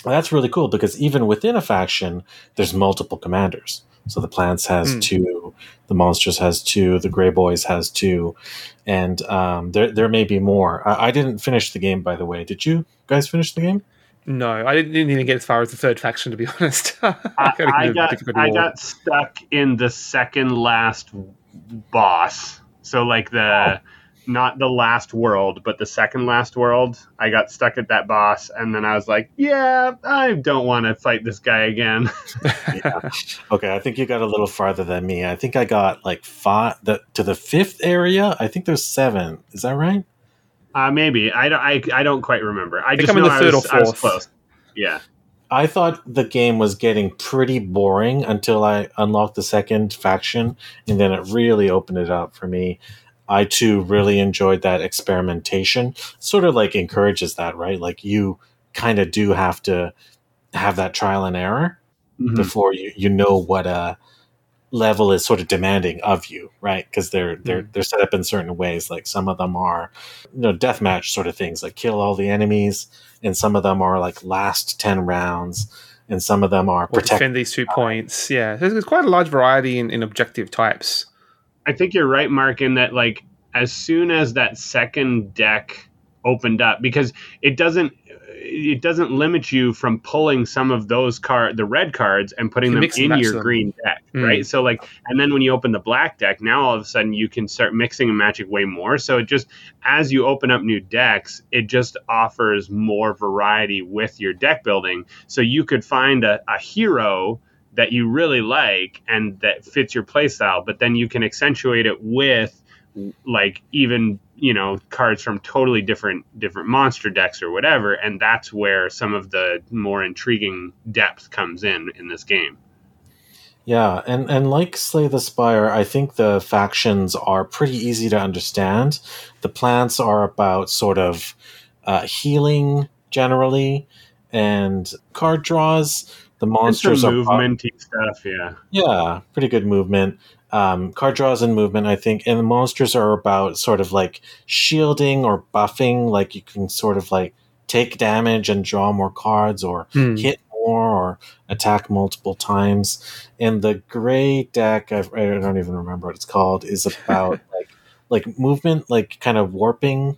that's really cool because even within a faction, there's multiple commanders. So the plants has mm. two, the monsters has two, the gray boys has two, and um, there there may be more. I, I, didn't finish the game, by the way. Did you guys finish the game? No, I didn't even get as far as the third faction, to be <laughs> honest. <laughs> I, I, got I got stuck in the second last boss. So like the. Oh not the last world, but the second last world. I got stuck at that boss, and then I was like, "Yeah, I don't want to fight this guy again." <laughs> yeah. Okay, I think you got a little farther than me. I think I got like five the, to the fifth area. I think there's seven. Is that right? Uh, maybe I don't. I, I don't quite remember. I, I just know the I was. I was close. Yeah. I thought the game was getting pretty boring until I unlocked the second faction, and then it really opened it up for me. I too really enjoyed that experimentation. Sort of like encourages that, right? Like you kind of do have to have that trial and error mm-hmm. before you you know what a level is sort of demanding of you, right? Because they're they're mm-hmm. they're set up in certain ways. Like some of them are, you know, deathmatch sort of things, like kill all the enemies, and some of them are like last ten rounds, and some of them are protect defend these two points. Yeah, there's quite a large variety in, in objective types. I think you're right, Mark, in that like as soon as that second deck opened up, because it doesn't it doesn't limit you from pulling some of those card the red cards and putting them in your them. green deck mm. right so like and then when you open the black deck now all of a sudden you can start mixing and matching way more so it just as you open up new decks it just offers more variety with your deck building so you could find a, a hero that you really like and that fits your playstyle, but then you can accentuate it with like even you know cards from totally different different monster decks or whatever and that's where some of the more intriguing depth comes in in this game. Yeah and and like slay the spire i think the factions are pretty easy to understand. The plants are about sort of uh, healing generally and card draws the monsters are movementy stuff. Yeah, yeah, pretty good movement. Um, card draws and movement, I think, and the monsters are about sort of like shielding or buffing. Like you can sort of like take damage and draw more cards, or hmm. hit more, or attack multiple times. And the gray deck, I've, I do not even remember what it's called, is about <laughs> like like movement, like kind of warping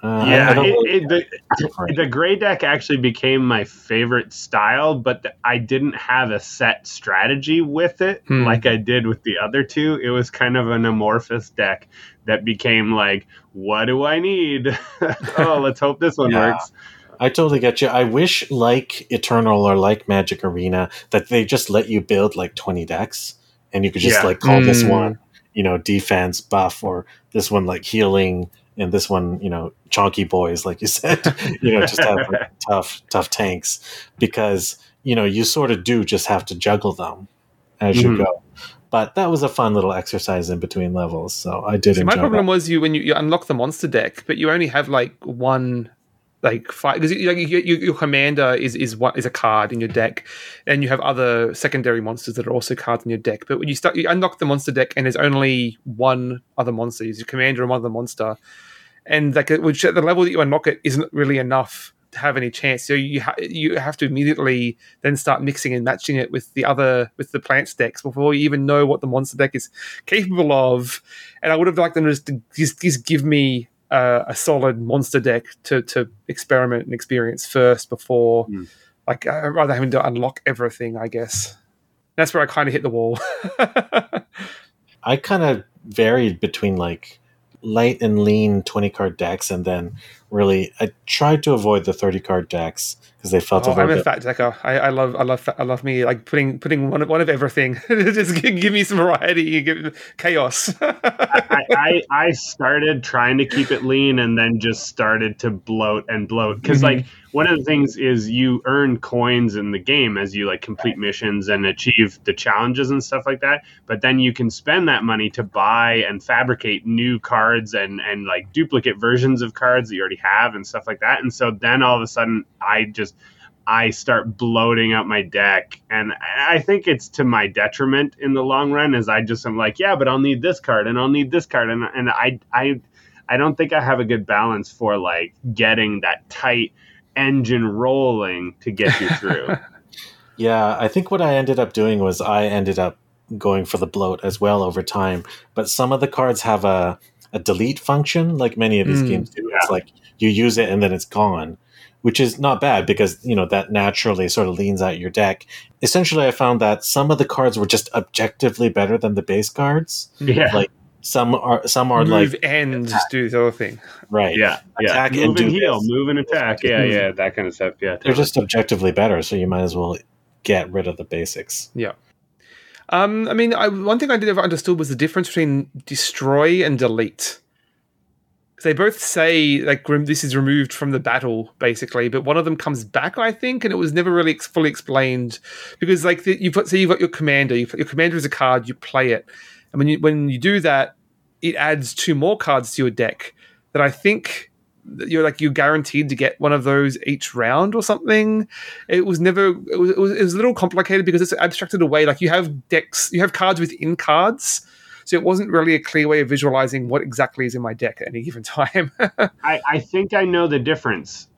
uh, yeah, it, it, the, the gray deck actually became my favorite style, but the, I didn't have a set strategy with it hmm. like I did with the other two. It was kind of an amorphous deck that became like, what do I need? <laughs> oh, <laughs> let's hope this one yeah. works. I totally get you. I wish, like Eternal or like Magic Arena, that they just let you build like 20 decks and you could just yeah. like call mm. this hmm. one, you know, defense buff or this one like healing and this one, you know, chonky boys, like you <laughs> said, you know, just have like, <laughs> tough, tough tanks because you know you sort of do just have to juggle them as mm-hmm. you go. But that was a fun little exercise in between levels, so I did. So my problem that. was you when you, you unlock the monster deck, but you only have like one like fight because you, you, your commander is is what is a card in your deck, and you have other secondary monsters that are also cards in your deck. But when you start, you unlock the monster deck, and there's only one other monster. Is your commander and one other monster, and like which at the level that you unlock it isn't really enough to have any chance. So you ha- you have to immediately then start mixing and matching it with the other with the plants decks before you even know what the monster deck is capable of. And I would have liked them just to just, just give me uh, a solid monster deck to to experiment and experience first before, Mm. like uh, rather having to unlock everything. I guess that's where I kind of hit the wall. <laughs> I kind of varied between like light and lean 20 card decks and then really I tried to avoid the 30 card decks because they felt Oh, a little I'm a bit fat decker. I, I love, I love, fa- I love me like putting putting one of one of everything. <laughs> Just give, give me some variety, give chaos. <laughs> I, I I started trying to keep it lean and then just started to bloat and bloat because Mhm. like one of the things is you earn coins in the game as you like complete missions and achieve the challenges and stuff like that but then you can spend that money to buy and fabricate new cards and and like duplicate versions of cards that you already have and stuff like that and so then all of a sudden I just I start bloating up my deck, and I think it's to my detriment in the long run. As I just am like, yeah, but I'll need this card, and I'll need this card, and and I I I don't think I have a good balance for like getting that tight engine rolling to get you through. <laughs> Yeah, I think what I ended up doing was I ended up going for the bloat as well over time. But some of the cards have a, a delete function, like many of these Mm, games do. It's like you use it and then it's gone, which is not bad because you know that naturally sort of leans out your deck. Essentially, I found that some of the cards were just objectively better than the base cards. yeah, Like some are some are Move like and just do the other thing. right. yeah, yeah. And move and heal, this. move and attack. Yeah, yeah, that kind of stuff. Yeah, They're just objectively better, so you might as well get rid of the basics. Um, I mean, I, one thing I never understood was the difference between destroy and delete. They both say like this is removed from the battle, basically, but one of them comes back, I think, and it was never really fully explained because like the, you've got so you've got your commander, you your commander is a card, you play it, and when you when you do that, it adds two more cards to your deck that I think you're like you're guaranteed to get one of those each round or something. It was never it was, it was it was a little complicated because it's abstracted away. Like you have decks, you have cards within cards. So it wasn't really a clear way of visualizing what exactly is in my deck at any given time. <laughs> I, I think I know the difference.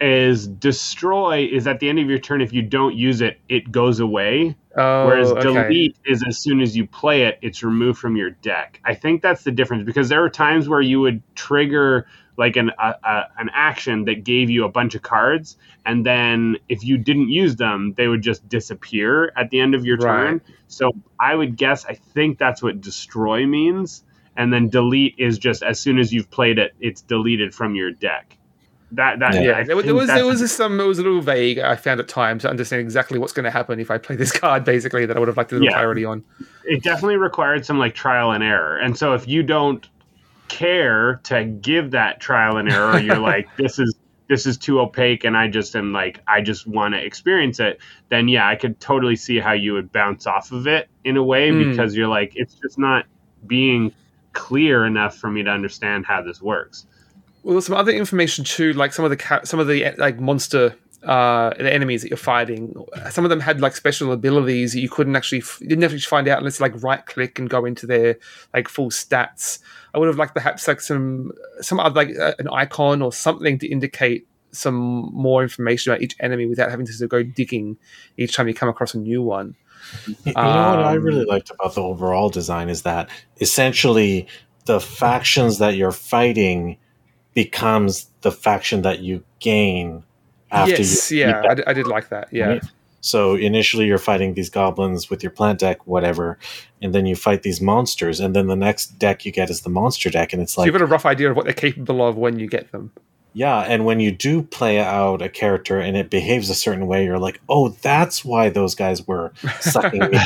Is destroy is at the end of your turn. If you don't use it, it goes away. oh, Whereas okay. delete is as soon as you play it, it's removed from your deck. I think that's the difference because there are times where you would trigger like an a, a, an action that gave you a bunch of cards, and then if you didn't use them, they would just disappear at the end of your Right. turn. So I would guess I think that's what destroy means, and then delete is just as soon as you've played it, it's deleted from your deck. That that Yeah. Yeah, I there, was- there was that's there the was some it was a little vague. I found at times to understand exactly what's going to happen if I play this <laughs> card. Basically, that I would have liked a little Yeah. clarity on. it definitely required some like trial and error. And so if you don't care to give that trial and error, you're <laughs> like, this is this is too opaque and I just am like I just want to experience it, then yeah, I could totally see how you would bounce off of it in a way Mm. because you're like, it's just not being clear enough for me to understand how this works. Well, some other information too, like some of the ca- some of the like monster uh the enemies that you're fighting. Some of them had like special abilities that you couldn't actually f- you didn't actually find out unless you, like right click and go into their like full stats. I would have liked perhaps like some some other like uh, an icon or something to indicate some more information about each enemy without having to sort of go digging each time you come across a new one. You know what I Um, really liked about the overall design is that essentially the factions that you're fighting becomes the faction that you gain yes, you yeah, beat I, d- I did like that. Yeah, right? So initially you're fighting these goblins with your plant deck, whatever, and then you fight these monsters, and then the next deck you get is the monster deck, and it's so like you've got a rough idea of what they're capable of when you get them. Yeah, and when you do play out a character and it behaves a certain way, you're like, oh, that's why those guys were sucking <laughs> me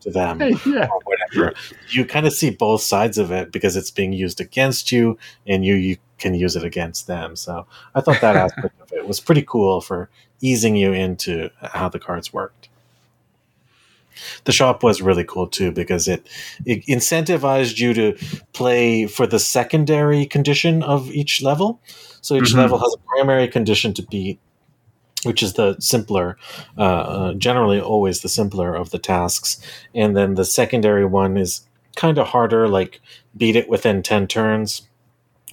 to them yeah. or whatever. You kind of see both sides of it because it's being used against you, and you you can use it against them. So I thought that <laughs> aspect of it was pretty cool for easing you into how the cards worked. The shop was really cool too because it, it incentivized you to play for the secondary condition of each level. So each Mhm. level has a primary condition to beat, which is the simpler, uh, uh, generally always the simpler of the tasks. And then the secondary one is kind of harder, like beat it within 10 turns.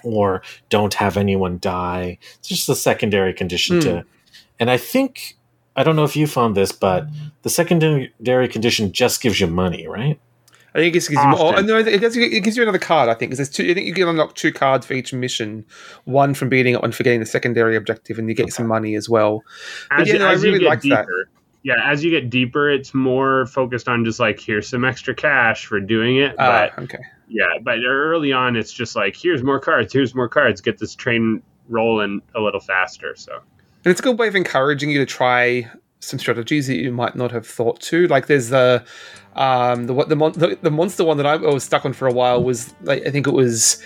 or don't have anyone die. It's just a secondary condition to. Hmm. And I think I don't know if you found this, but the secondary condition just gives you money, right? I think it gives you more. No, it gives, you, it gives you another card. I think because there's two. I think you can unlock two cards for each mission. One from beating it, one for getting the secondary objective, and you get some money as well. But As, yeah, no, I you really get liked that. deeper, yeah, as you get deeper, it's more focused on just like here's some extra cash for doing it. Ah, But okay. yeah, but early on, it's just like here's more cards, here's more cards, get this train rolling a little faster. So And it's a good way of encouraging you to try some strategies that you might not have thought to. Like there's the um the what the, mon- the the monster one that I was stuck on for a while was like I think it was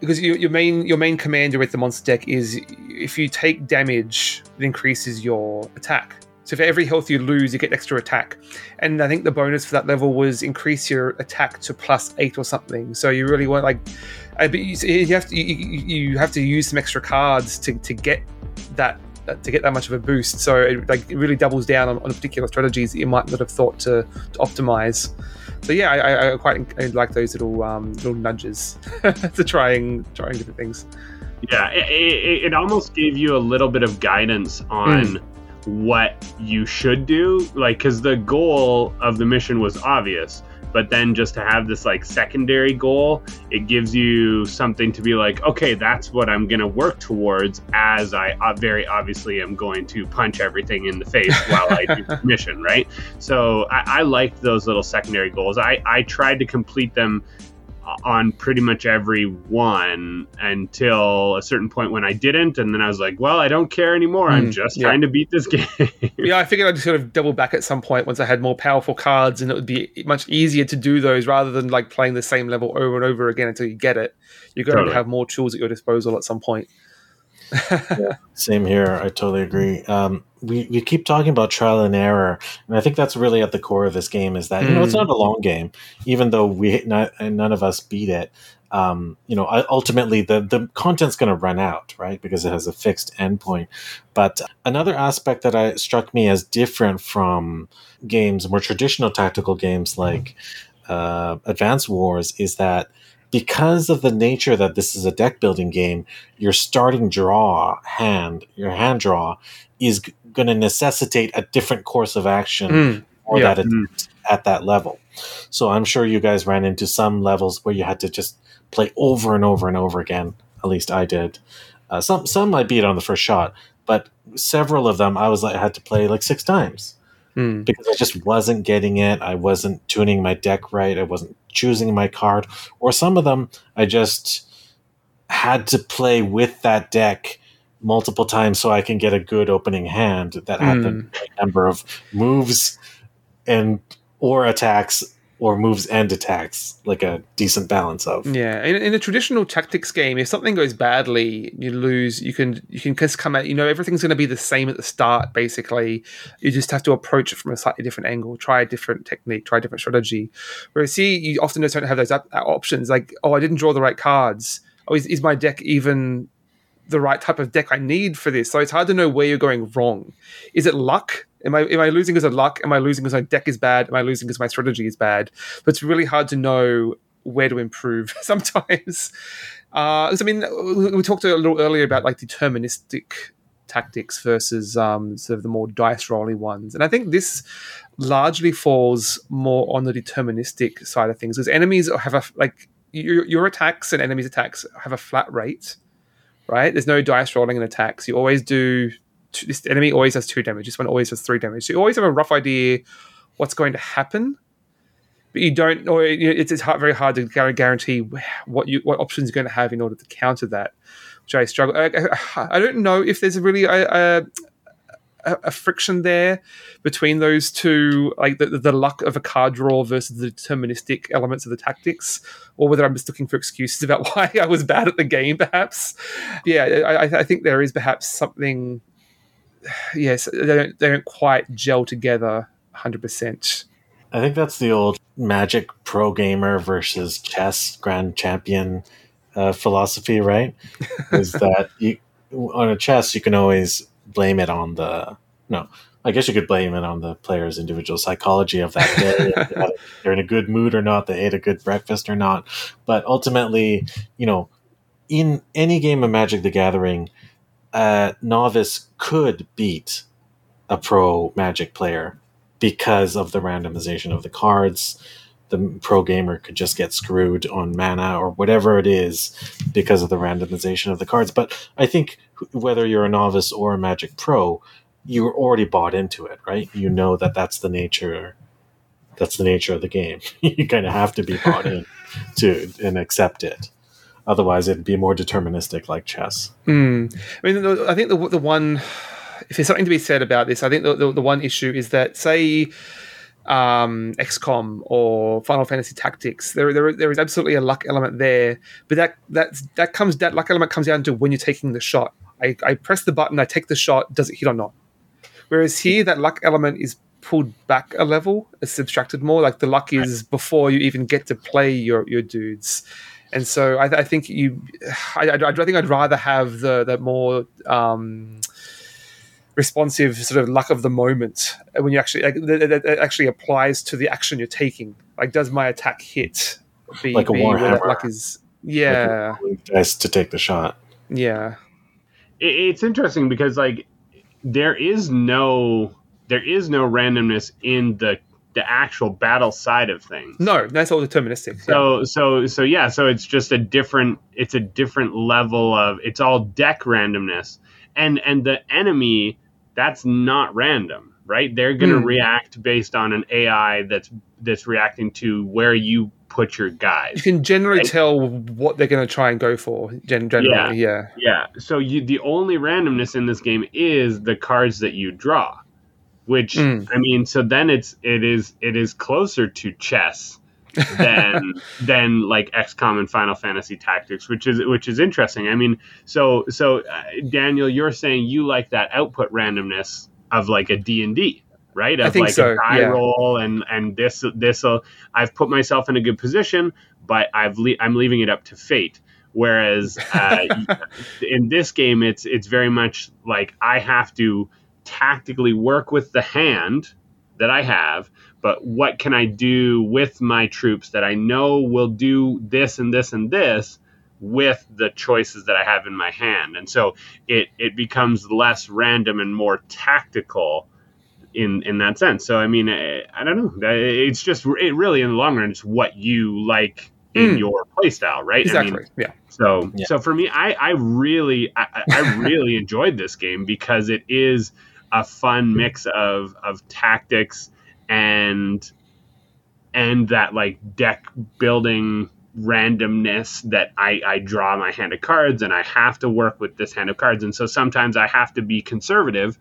because you, your main your main commander with the monster deck is if you take damage, it increases your attack. So for every health you lose, you get extra attack. And I think the bonus for that level was increase your attack to plus eight or something. So you really want like, but you, you have to you you have to use some extra cards to, to get that to get that much of a boost. So it, like it really doubles down on, on particular strategies that you might not have thought to, to optimize. So yeah, I, I, quite I like those little um, little nudges <laughs> to trying trying different things. yeah, it, it, it almost gave you a little bit of guidance on what you should do, like because the goal of the mission was obvious. But then just to have this like secondary goal, it gives you something to be like, okay, that's what I'm gonna work towards. As I uh, very obviously am going to punch everything in the face while I do <laughs> the mission, right? So I, I liked those little secondary goals. I I tried to complete them on pretty much every one until a certain point when I didn't, and then I was like, "Well, I don't care anymore. I'm Mm, just yeah. trying to beat this <laughs> game." Yeah, I figured I'd sort of double back at some point once I had more powerful cards, and it would be much easier to do those rather than like playing the same level over and over again until you get it. You're going Totally. to have more tools at your disposal at some point. <laughs> Same here. I totally agree. Um, we, we keep talking about trial and error, and I think that's really at the core of this game. Is that you know it's Mm. not a long game, even though we not, none of us beat it. Um, you know, ultimately the the content's going to run out, right? Because it has a fixed endpoint. But another aspect that I struck me as different from games, more traditional tactical games like uh, Advance Wars, is that because of the nature that this is a deck building game, your starting draw hand, your hand draw, is going to necessitate a different course of action Mm, for yeah. that attempt at that level. So I'm sure you guys ran into some levels where you had to just play over and over and over again. At least I did. Uh, some some I beat on the first shot, but several of them I was like I had to play like six times mm. because I just wasn't getting it. I wasn't tuning my deck right. I wasn't choosing my card. Or some of them I just had to play with that deck multiple times so I can get a good opening hand that had the right number of moves and or attacks or moves and attacks, like a decent balance of. Yeah, in, in a traditional tactics game, if something goes badly, you lose. You can you can just come out. You know, everything's going to be the same at the start. Basically, you just have to approach it from a slightly different angle, try a different technique, try a different strategy. Whereas, see, you often just don't have those op- uh, options. Like, oh, I didn't draw the right cards. Oh, is, is my deck even the right type of deck I need for this? So it's hard to know where you're going wrong. Is it luck? Am I am I losing because of luck? Am I losing because my deck is bad? Am I losing because my strategy is bad? But it's really hard to know where to improve <laughs> sometimes. Uh, I mean, we talked a little earlier about like deterministic tactics versus um, sort of the more dice rolly ones, and I think this largely falls more on the deterministic side of things because enemies have a like your, your attacks and enemies' attacks have a flat rate, right? There's no dice rolling in attacks. You always do. Two, this enemy always has two damage. This one always has three damage. So you always have a rough idea what's going to happen but you don't or know, it's, it's hard, very hard to guarantee what you what options you're going to have in order to counter that which i struggle i, I- don't know if there's a really a, a a friction there between those two like the, the luck of a card draw versus the deterministic elements of the tactics or whether i'm just looking for excuses about <laughs> why i was bad at the game perhaps yeah i, I- I think there is perhaps something <sighs> yes they don't, they don't quite gel together 100% I think that's the old Magic Pro Gamer versus Chess Grand Champion uh, philosophy, right? <laughs> Is that you on a chess you can always blame it on the no. I guess you could blame it on the player's individual psychology of that day. <laughs> they're in a good mood or not, they ate a good breakfast or not. But ultimately, you know, in any game of Magic the Gathering, a novice could beat a pro Magic player because of the randomization of the cards. The pro gamer could just get screwed on mana or whatever it is because of the randomization of the cards. But I think whether you're a novice or a Magic pro, you're already bought into it, right? You know that that's the nature. That's the nature of the game. <laughs> you kind of have to be bought in <laughs> to and accept it. Otherwise, it'd be more deterministic, like chess. Mm. I mean, I think the the one, if there's something to be said about this, I think the, the, the one issue is that say um, XCOM or Final Fantasy Tactics, there, there there is absolutely a luck element there, but that that that comes that luck element comes down to when you're taking the shot. I, I press the button, I take the shot, does it hit or not? Whereas here, that luck element is pulled back a level, it's subtracted more. Like the luck is before you even get to play your your dudes. And so I, I think you, I, I, think I'd rather have the the more um, responsive sort of luck of the moment when you actually like, that, that actually applies to the action you're taking. Like, does my attack hit? Be, like a be where that luck is. Yeah, like to take the shot. Yeah, it's interesting because like there is no there is no randomness in the the actual battle side of things. No, that's all deterministic. So yeah. so so yeah, so it's just a different it's a different level of it's all deck randomness. And and the enemy that's not random, right? They're going to mm. react based on an AI that's that's reacting to where you put your guys. You can generally tell what they're going to try and go for. Generally, yeah, yeah. Yeah. So you the only randomness in this game is the cards that you draw which mm. I mean, so then it's it is it is closer to chess than <laughs> than like XCOM and Final Fantasy Tactics, which is which is interesting. I mean, so so uh, Daniel, you're saying you like that output randomness of like a D and D, right? Of I think like so, a die yeah. roll and and this this I've put myself in a good position, but I've le- I'm leaving it up to fate. Whereas uh, <laughs> in this game, it's it's very much like I have to tactically work with the hand that I have, but what can I do with my troops that I know will do this and this and this with the choices that I have in my hand? And so it it becomes less random and more tactical in in that sense. So I mean, I, I don't know. It's just it really in the long run, it's what you like in mm. your playstyle, right? Exactly. I mean, yeah. So yeah. so for me, I I really I, I really <laughs> enjoyed this game because it is a fun mix of of tactics and and that like deck building randomness that I, I draw my hand of cards and I have to work with this hand of cards. And so sometimes I have to be conservative,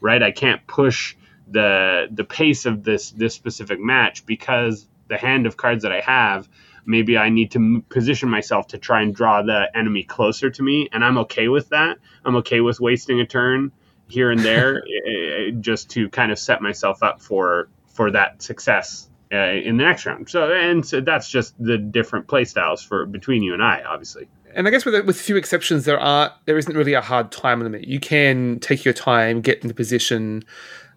right? I can't push the the pace of this this specific match because the hand of cards that I have, maybe I need to position myself to try and draw the enemy closer to me, and I'm okay with that. I'm okay with wasting a turn here and there <laughs> eh, just to kind of set myself up for for that success uh, in the next round. So and so that's just the different play styles for between you and I, obviously. And I guess with with few exceptions, there are there isn't really a hard time limit. You can take your time, get into position.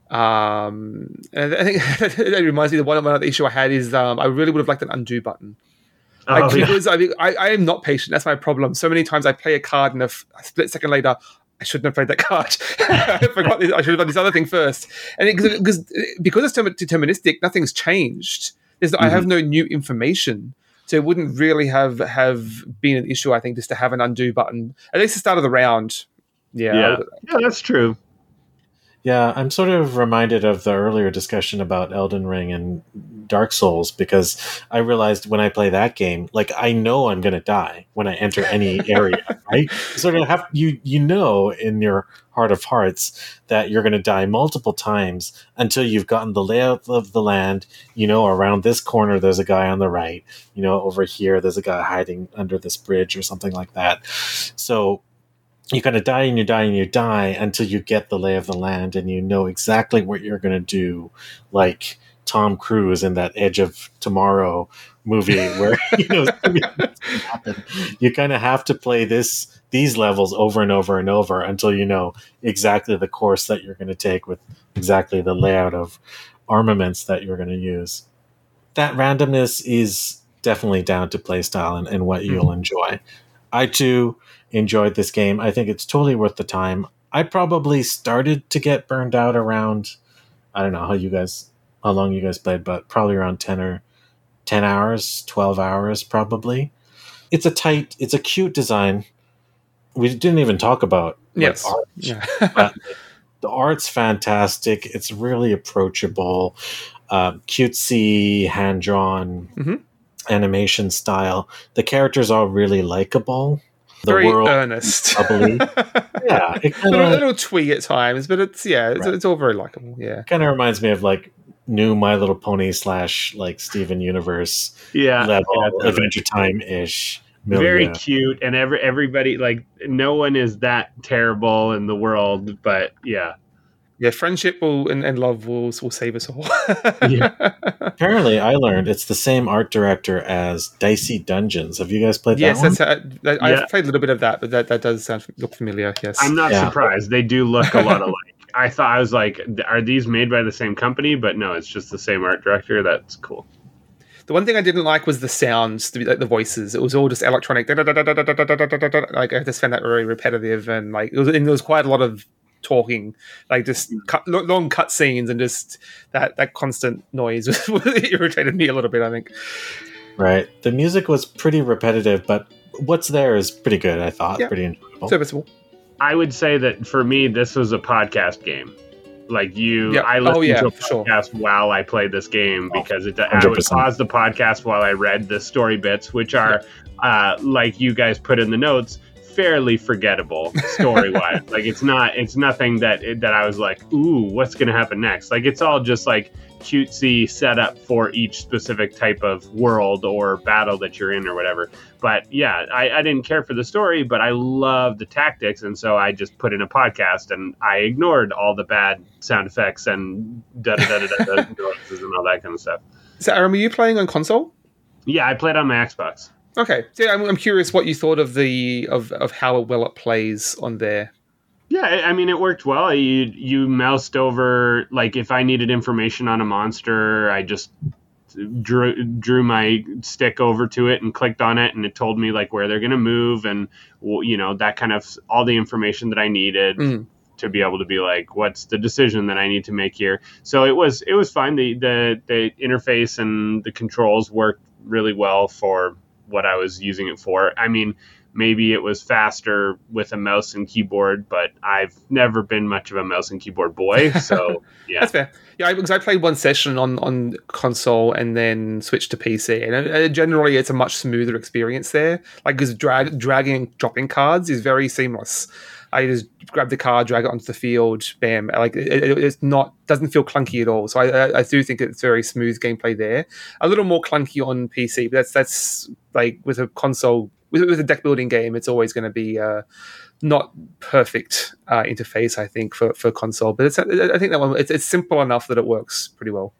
Um, and I think <laughs> that reminds me. The one, one other issue I had is um, I really would have liked an undo button. Like, oh, <laughs> because yeah. I, I, I am not patient. That's my problem. So many times I play a card and a, f- a split second later, I shouldn't have played that card. <laughs> I forgot. This, I should have done this other thing first. And because because it's deterministic, nothing's changed. There's, mm-hmm. I have mm-hmm. no new information, so it wouldn't really have have been an issue. I think just to have an undo button at least the start of the round. Yeah, yeah, yeah that's true. Yeah, I'm sort of reminded of the earlier discussion about Elden Ring and Dark Souls because I realized when I play that game, like I know I'm going to die when I enter any <laughs> area, right? Sort of have you you know in your heart of hearts that you're going to die multiple times until you've gotten the layout of the land. You know, around this corner there's a guy on the right. You know, over here there's a guy hiding under this bridge or something like that. So you kind of die and you die and you die until you get the lay of the land and you know exactly what you're going to do like tom cruise in that edge of tomorrow movie <laughs> where you know you kind of have to play this these levels over and over and over until you know exactly the course that you're going to take with exactly the layout of armaments that you're going to use. That randomness is definitely down to playstyle and, and what mm-hmm. you'll enjoy. I too enjoyed this game. I think it's totally worth the time. I probably started to get burned out around I don't know how you guys how long you guys played, but probably around 10 or 10 hours, 12 hours probably. It's a tight, it's a cute design. We didn't even talk about like, Yes. art, <laughs> Yeah. but the art's fantastic. It's really approachable, um, cutesy, hand drawn Mhm. animation style. The characters are really likable. The Very world, earnest. bubbly. <laughs> yeah, it kind little, of little twee at times, but it's yeah, it's, Right. it's all very likable. Yeah. kind of reminds me of like new My Little Pony slash like Steven Universe Yeah, level yeah, Adventure Time ish. very cute, and every everybody like no one is that terrible in the world, but yeah, yeah, friendship will and, and love will will save us all. yeah. Apparently, I learned it's the same art director as Dicey Dungeons. Have you guys played yes, that? Yes, uh, I, have yeah. played a little bit of that, but that, that does sound look familiar. Yes, I'm not yeah. surprised. They do look a lot alike. I thought I was like, are these made by the same company? But no, it's just the same art director. That's cool. The one thing I didn't like was the sounds, the, like the voices. It was all just electronic. Like I just found that very repetitive, and like it was, and there was quite a lot of talking, like just cut, long cut scenes, and just that that constant noise <laughs> irritated me a little bit. I think. Right. The music was pretty repetitive, but what's there is pretty good. I thought Yeah. pretty enjoyable. Serviceable. I would say that for me, this was a podcast game. Like you, Yeah. I Oh, listened yeah, to a for sure. podcast while I played this game Oh, because it, I would 100%. pause the podcast while I read the story bits, which are, uh, like you guys put in the notes, fairly forgettable story wise. <laughs> like it's not, it's nothing that that I was like, ooh, what's gonna happen next? Like it's all just like cutesy setup for each specific type of world or battle that you're in or whatever. But yeah, I, I didn't care for the story, but I love the tactics, and so I just put in a podcast and I ignored all the bad sound effects and da da da da da <laughs> noises and all that kind of stuff. So, Aaron, were you playing on console? Yeah, I played on my Xbox. Okay, so yeah, I'm, I'm curious what you thought of the of of how well it plays on there. Yeah, I mean it worked well. You you moused over like if I needed information on a monster, I just drew drew my stick over to it and clicked on it, and it told me like where they're gonna move and you know that kind of all the information that I needed Mm. to be able to be like, what's the decision that I need to make here? So it was it was fine. The the the interface and the controls worked really well for what I was using it for. I mean, maybe it was faster with a mouse and keyboard, but I've never been much of a mouse and keyboard boy. <laughs> So <laughs> yeah, That's fair. Yeah, because I played one session on on console and then switched to PC, and uh, generally it's a much smoother experience there. Like because drag dragging dropping cards is very seamless. I just grab the card, drag it onto the field, bam. Like it, it- it's not doesn't feel clunky at all. So I, I, I do think it's very smooth gameplay there. A little more clunky on PC, but that's that's like with a console with, with a deck building game, it's always going to be. Uh, not perfect uh, interface, I think, for, for console, but it's I think that one it's, it's simple enough that it works pretty well.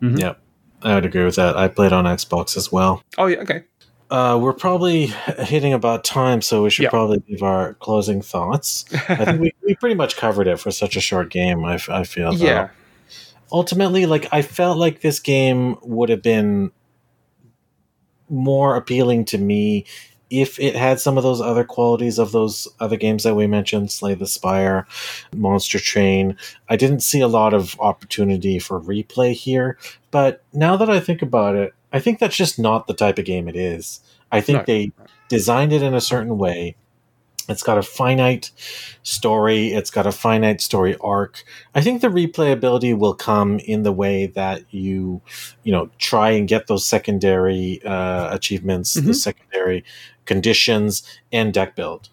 Yeah. I would agree with that. I played on Xbox as well. Oh yeah, okay. Uh, we're probably <laughs> hitting about time, so we should Yeah. probably give our closing thoughts. I think we, <laughs> we pretty much covered it for such a short game. I feel. though. yeah, ultimately like i felt like this game would have been more appealing to me if it had some of those other qualities of those other games that we mentioned slay the spire monster train i didn't see a lot of opportunity for replay here but now that i think about it i think that's just not the type of game it is i think No. they designed it in a certain way it's got a finite story it's got a finite story arc I think the replayability will come in the way that you, you know, try and get those secondary uh, achievements, the Mhm. secondary conditions, and deck build.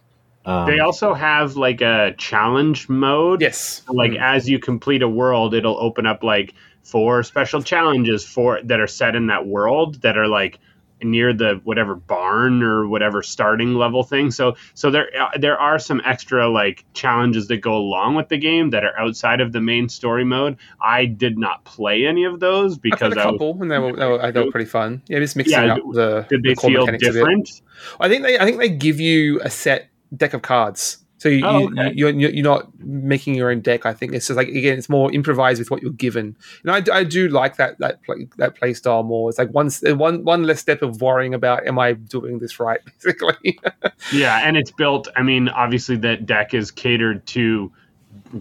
Um, they also have like a challenge mode. yes, like Mm. as you complete a world it'll open up like four special challenges for that are set in that world that are like near the whatever barn or whatever starting level thing so so there uh, there are some extra like challenges that go along with the game that are outside of the main story mode i did not play any of those I because played a I was, couple, and they were, they were, were pretty fun. Yeah, just mixing Yeah, up the did they the feel mechanics of it. different I think they I think they give you a set deck of cards So you, Oh, you, okay. you're, you're not making your own deck. I think it's just like again, it's more improvised with what you're given. And I, I do like that that play, that play style more. It's like one one one less step of worrying about am I doing this right, <laughs> basically. Yeah, and it's built. I mean, obviously, that deck is catered to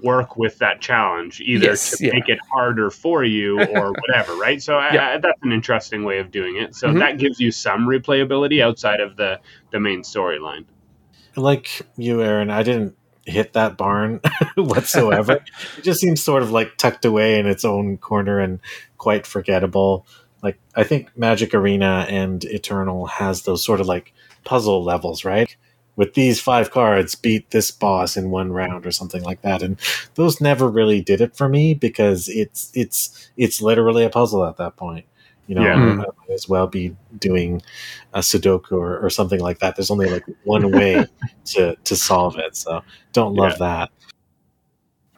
work with that challenge, either Yes, to yeah. make it harder for you or <laughs> whatever, right? So Yeah. I, that's an interesting way of doing it. So Mhm. that gives you some replayability outside of the the main storyline. Like you, Aaron, I didn't hit that barn <laughs> whatsoever. <laughs> it just seems sort of like tucked away in its own corner and quite forgettable. Like I think Magic Arena and Eternal has those sort of like puzzle levels, right? With these five cards, beat this boss in one round or something like that. And those never really did it for me because it's it's it's literally a puzzle at that point. You know, Yeah. I hmm. might as well be doing a Sudoku or, or something like that. There's only like one way <laughs> to to solve it. So don't love that.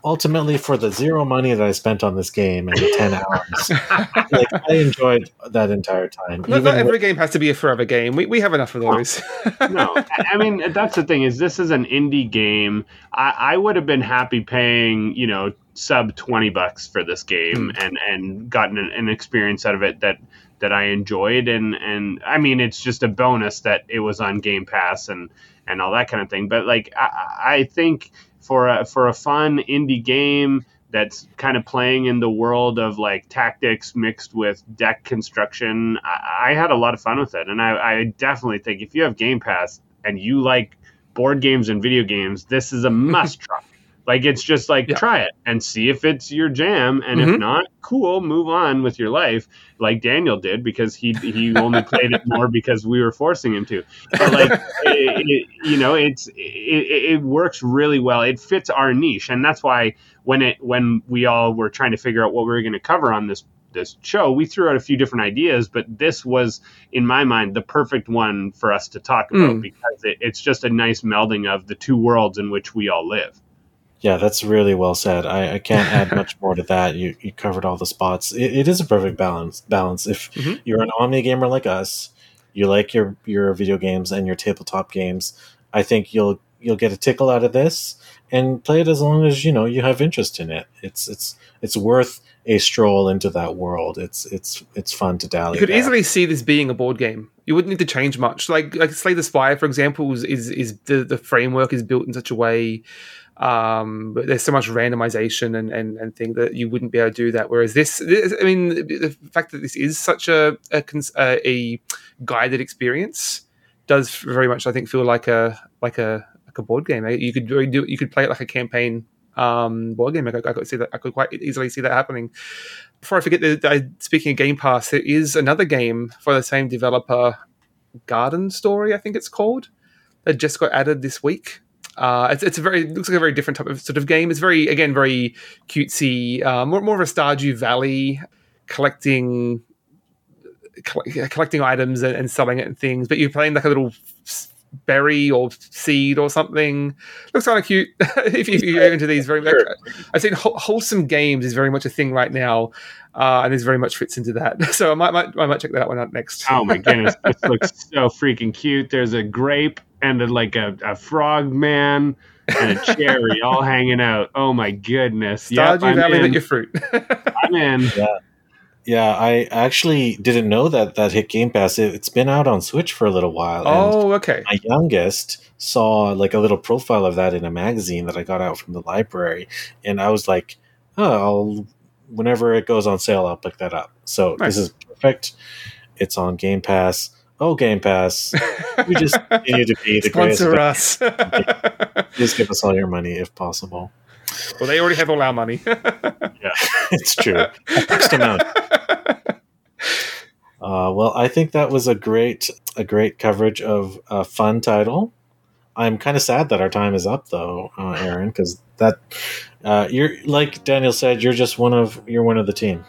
Ultimately, for the zero money that I spent on this game and the ten <laughs> hours, like I enjoyed that entire time. not, not every with- game has to be a forever game. We, we have enough of those. <laughs> no, I I mean that's the thing is this is an indie game. I, I would have been happy paying you know sub twenty bucks for this game hmm. and and gotten an, an experience out of it that that I enjoyed and and I mean it's just a bonus that it was on Game Pass and and all that kind of thing. But like I, I think for a for a fun indie game that's kind of playing in the world of like tactics mixed with deck construction. I, I had a lot of fun with it, and I, I definitely think if you have Game Pass and you like board games and video games, this is a <laughs> must try. Like it's just like Yeah. try it and see if it's your jam, and if Mhm. not, cool, move on with your life, like Daniel did because he he only played it more because we were forcing him to. But like <laughs> it, it- you know, it's it, it works really well. It fits our niche, and that's why when it when we all were trying to figure out what we were going to cover on this this show, we threw out a few different ideas, but this was, in my mind, the perfect one for us to talk about Mm. because it, it's just a nice melding of the two worlds in which we all live. Yeah, that's really well said. I, I can't add <laughs> much more to that. You you covered all the spots. It, it is a perfect balance. Balance. If Mhm. you're an omni gamer like us, you like your your video games and your tabletop games. I think you'll you'll get a tickle out of this and play it as long as you know you have interest in it. It's it's it's worth a stroll into that world. It's it's it's fun to dally. You could easily see this being a board game. You wouldn't need to change much. Like like Slay the Spire, for example, is is, is the, the framework is built in such a way. Um, but there's so much randomization and, and, and thing that you wouldn't be able to do that. Whereas this, this I mean, the fact that this is such a a, a guided experience does very much, I think, feel like a like a like a board game. You could do you could play it like a campaign um, board game. I could, I could see that. I could quite easily see that happening before I forget, that I, speaking of Game Pass, there is another game for the same developer, Garden Story, I think it's called, that just got added this week. Uh, it's, it's a very looks like a very different type of sort of game. It's very again very cutesy, uh, more more of a Stardew Valley collecting coll- collecting items and, and selling it and things. But you're playing like a little berry or seed or something. Looks kind of cute <laughs> if, you- you're into these very. Like, I think whole- wholesome games is very much a thing right now, uh, and this very much fits into that. <laughs> So I might, might I might check that one out next. Oh my goodness, this looks so freaking cute. There's a grape and a, like a, a frog man and a cherry <laughs> all hanging out. Oh my goodness. Yep, Stardew I'm Valley, in. that your fruit. <laughs> I'm in. Yeah, I actually didn't know that that hit Game Pass. It, it's been out on Switch for a little while. and oh, okay. my youngest saw like a little profile of that in a magazine that I got out from the library, and I was like, "Oh, I'll, whenever it goes on sale, I'll pick that up." So Nice. this is perfect. It's on Game Pass. Oh, Game Pass! We just <laughs> continue to be the greatest. Sponsor us. <laughs> Just give us all your money if possible. well, they already have all our money. <laughs> Yeah, it's true. A fixed amount. Uh, well, I think that was a great a great coverage of a fun title. I'm kind of sad that our time is up, though, uh, Aaron, because that uh, you're like Daniel said, you're just one of you're one of the team.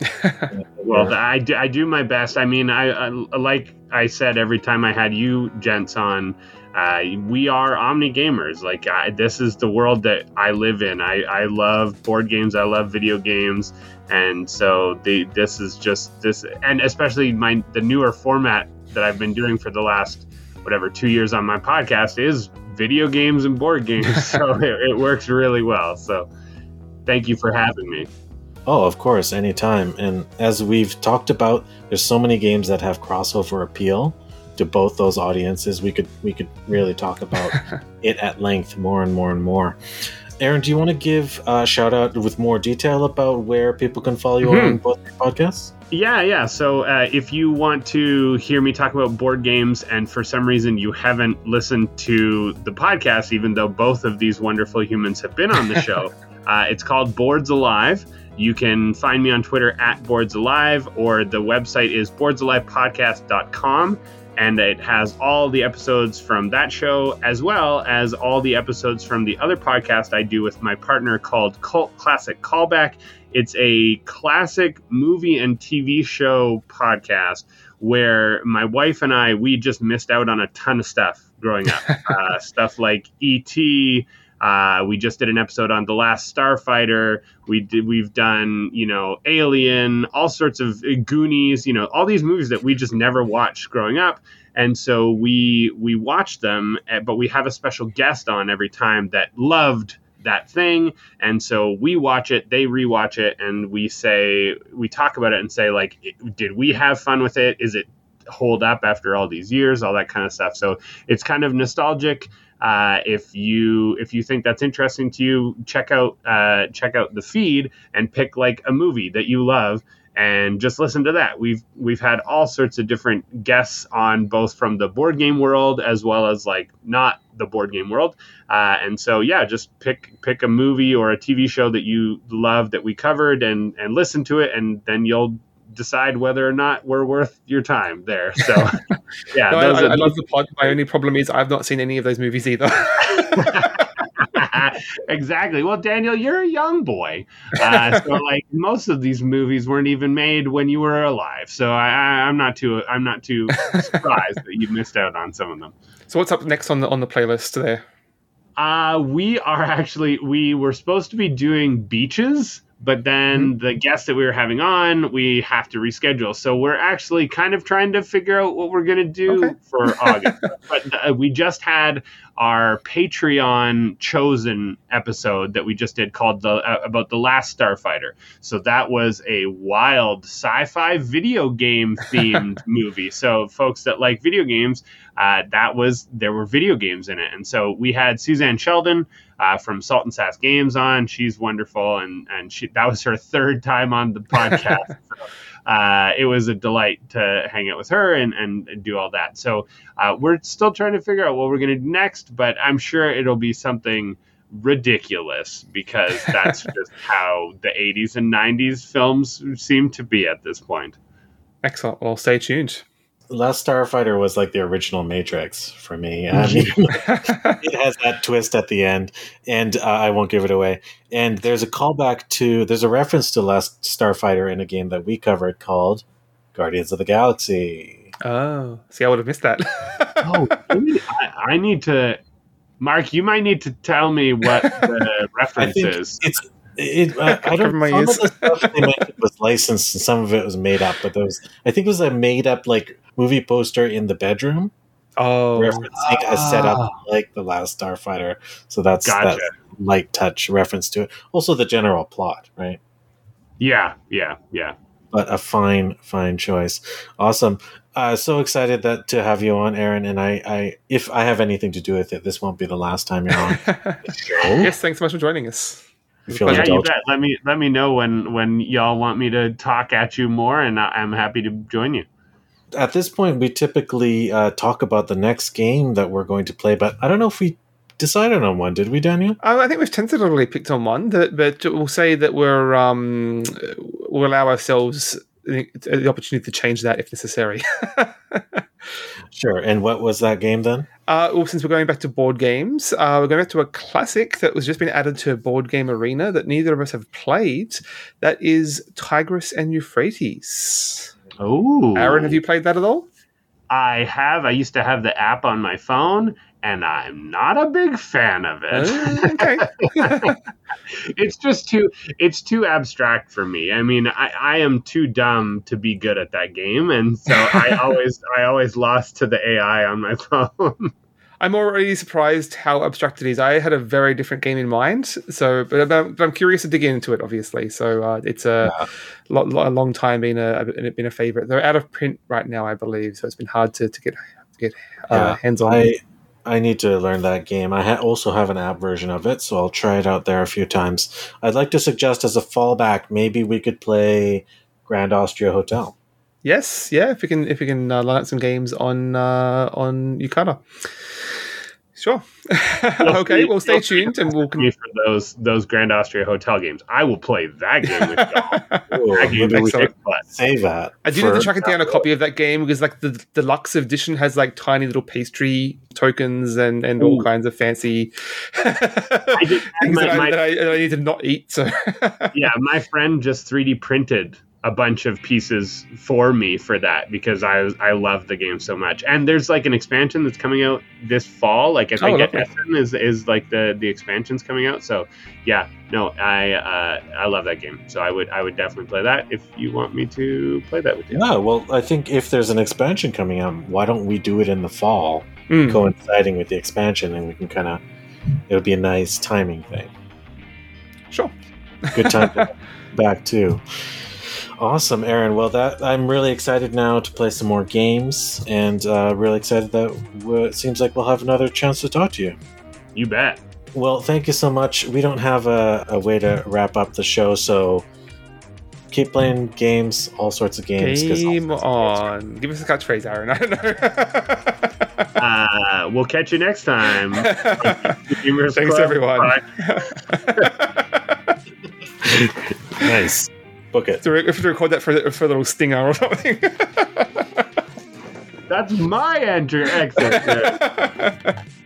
<laughs> Well, I do, I do my best. I mean, I, I like I said every time I had you gents on, uh, we are omni gamers. Like I, this is the world that I live in. I, I love board games. I love video games, and so the this is just this, and especially my the newer format that I've been doing for the last whatever two years on my podcast is video games and board games, <laughs> so it, it works really well. So thank you for having me. Oh, of course, anytime. And as we've talked about, there's so many games that have crossover appeal to both those audiences. We could we could really talk about <laughs> it at length more and more and more. Aaron, do you want to give a shout out with more detail about where people can follow you mm-hmm. on both podcasts? Yeah, yeah. So uh, if you want to hear me talk about board games and for some reason you haven't listened to the podcast, even though both of these wonderful humans have been on the <laughs> show, uh, it's called Boards Alive. You can find me on Twitter at Boards Alive, or the website is boardsalivepodcast.com and it has all the episodes from that show as well as all the episodes from the other podcast I do with my partner called Cult Classic Callback. It's a classic movie and TV show podcast where my wife and I we just missed out on a ton of stuff growing up. <laughs> uh, stuff like E.T., uh, we just did an episode on the Last Starfighter. We did, we've done you know Alien, all sorts of uh, Goonies. You know all these movies that we just never watched growing up, and so we we watch them. Eh, but we have a special guest on every time that loved that thing and so we watch it they rewatch it and we say we talk about it and say like did we have fun with it is it hold up after all these years all that kind of stuff so it's kind of nostalgic uh, if you if you think that's interesting to you, check out uh, check out the feed and pick like a movie that you love and just listen to that. We've we've had all sorts of different guests on both from the board game world as well as like not the board game world. Uh, and so yeah, just pick pick a movie or a TV show that you love that we covered and and listen to it, and then you'll decide whether or not we're worth your time there. So, <laughs> yeah, no, I, I, I love the plug. My only problem is I've not seen any of those movies either. <laughs> exactly. Well, Daniel, you're a young boy, uh, so <laughs> like most of these movies weren't even made when you were alive. So I, am not too I'm not too surprised that you missed out on some of them. So what's up next on the on the playlist there? Uh, we are actually we were supposed to be doing beaches but then mm-hmm. the guests that we were having on, we have to reschedule. So we're actually kind of trying to figure out what we're going to do okay. for August. <laughs> but uh, we just had our Patreon chosen episode that we just did called the uh, about the last Starfighter. So that was a wild sci-fi video game <laughs> themed movie. So folks that like video games, uh, that was there were video games in it, and so we had Suzanne Sheldon uh, from Salt and Sass Games on. She's wonderful, and and she that was her third time on the <laughs> podcast. so, uh, it was a delight to hang out with her and, and do all that. So uh, we're still trying to figure out what we're going to do next, but I'm sure it'll be something ridiculous because <laughs> that's just how the 80s and 90s films seem to be at this point. Excellent. Well, stay tuned. Last Starfighter was like the original Matrix for me. <laughs> I mean, it has that twist at the end, and uh, I won't give it away. And there's a callback to, there's a reference to Last Starfighter in a game that we covered called Guardians of the Galaxy. Oh, see, I would have missed that. oh, <laughs> I, I, need to, Mark. You might need to tell me what <laughs> the reference is. It's it, I, <laughs> I don't. Some ears. of the stuff they mentioned was licensed, and some of it was made up. But there was, I think, it was a made up like movie poster in the bedroom. Oh, referencing a setup ah. like the last Starfighter. So that's gotcha. that light touch reference to it. Also, the general plot, right? Yeah, yeah, yeah. But a fine, fine choice. Awesome. Uh, so excited that to have you on, Aaron. And I, I, if I have anything to do with it, this won't be the last time you're on. <laughs> yes, thanks so much for joining us. Yeah, you bet. Let me let me know when when y'all want me to talk at you more, and I'm happy to join you at this point, we typically uh, talk about the next game that we're going to play, but I don't know if we decided on one. Did we, Daniel? Uh, I think we've tentatively picked on one, but, but we'll say that we're um, we'll allow ourselves the opportunity to change that if necessary. <laughs> sure. And what was that game then? Uh, well, since we're going back to board games, uh, we're going back to a classic that was just been added to a board game arena that neither of us have played. That is Tigris and Euphrates. Oh, Aaron, have you played that at all? I have. I used to have the app on my phone, and I'm not a big fan of it. Uh, okay. <laughs> it's just too it's too abstract for me. I mean, I, I am too dumb to be good at that game, and so I <laughs> always I always lost to the AI on my <laughs> phone. I'm already surprised how abstract it is. I had a very different game in mind, so but, I'm, but I'm curious to dig into it. Obviously, so uh, it's a, Yeah. lo- lo- a long time been a been a favorite. They're out of print right now, I believe, so it's been hard to, to get to get uh, Yeah, hands on. I I need to learn that game. I ha- also have an app version of it, so I'll try it out there a few times. I'd like to suggest as a fallback, maybe we could play Grand Austria Hotel. Yes, yeah. If we can, if we can uh, line up some games on uh, on Yucata. Sure. <laughs> okay. Well, stay tuned, and we'll. Con- <laughs> for those those Grand Austria Hotel games. I will play that game with y'all. <laughs> That game is save that. I do need to for- it down a copy of that game because, like, the deluxe edition has like tiny little pastry tokens and and all kinds of fancy I just things my, that, I, my- that, I, that I need to not eat. So yeah, my friend just 3D printed a bunch of pieces for me for that because I I love the game so much. And there's like an expansion that's coming out this fall. Like I Oh, think lovely. Essen is is like the the expansion's coming out. So yeah, no, I uh, I love that game. So I would I would definitely play that if you want me to play that with you. Yeah, well, I think if there's an expansion coming out, why don't we do it in the fall, Mm. coinciding with the expansion, and we can kind of it'll be a nice timing thing. sure. Good time to <laughs> back too. Awesome, Aaron. Well, that I'm really excited now to play some more games, and uh, really excited that w- it seems like we'll have another chance to talk to you. You bet. Well, thank you so much. We don't have a, a way to wrap up the show, so keep playing games, all sorts of games. 'cause all Game sorts of games on. Give us a catchphrase, Aaron. I don't know. Uh, we'll catch you next time. <laughs> Thanks, everyone. <laughs> <laughs> Nice. Book it. so we to record that for, for a little stinger or something. That's my enter exit. <laughs>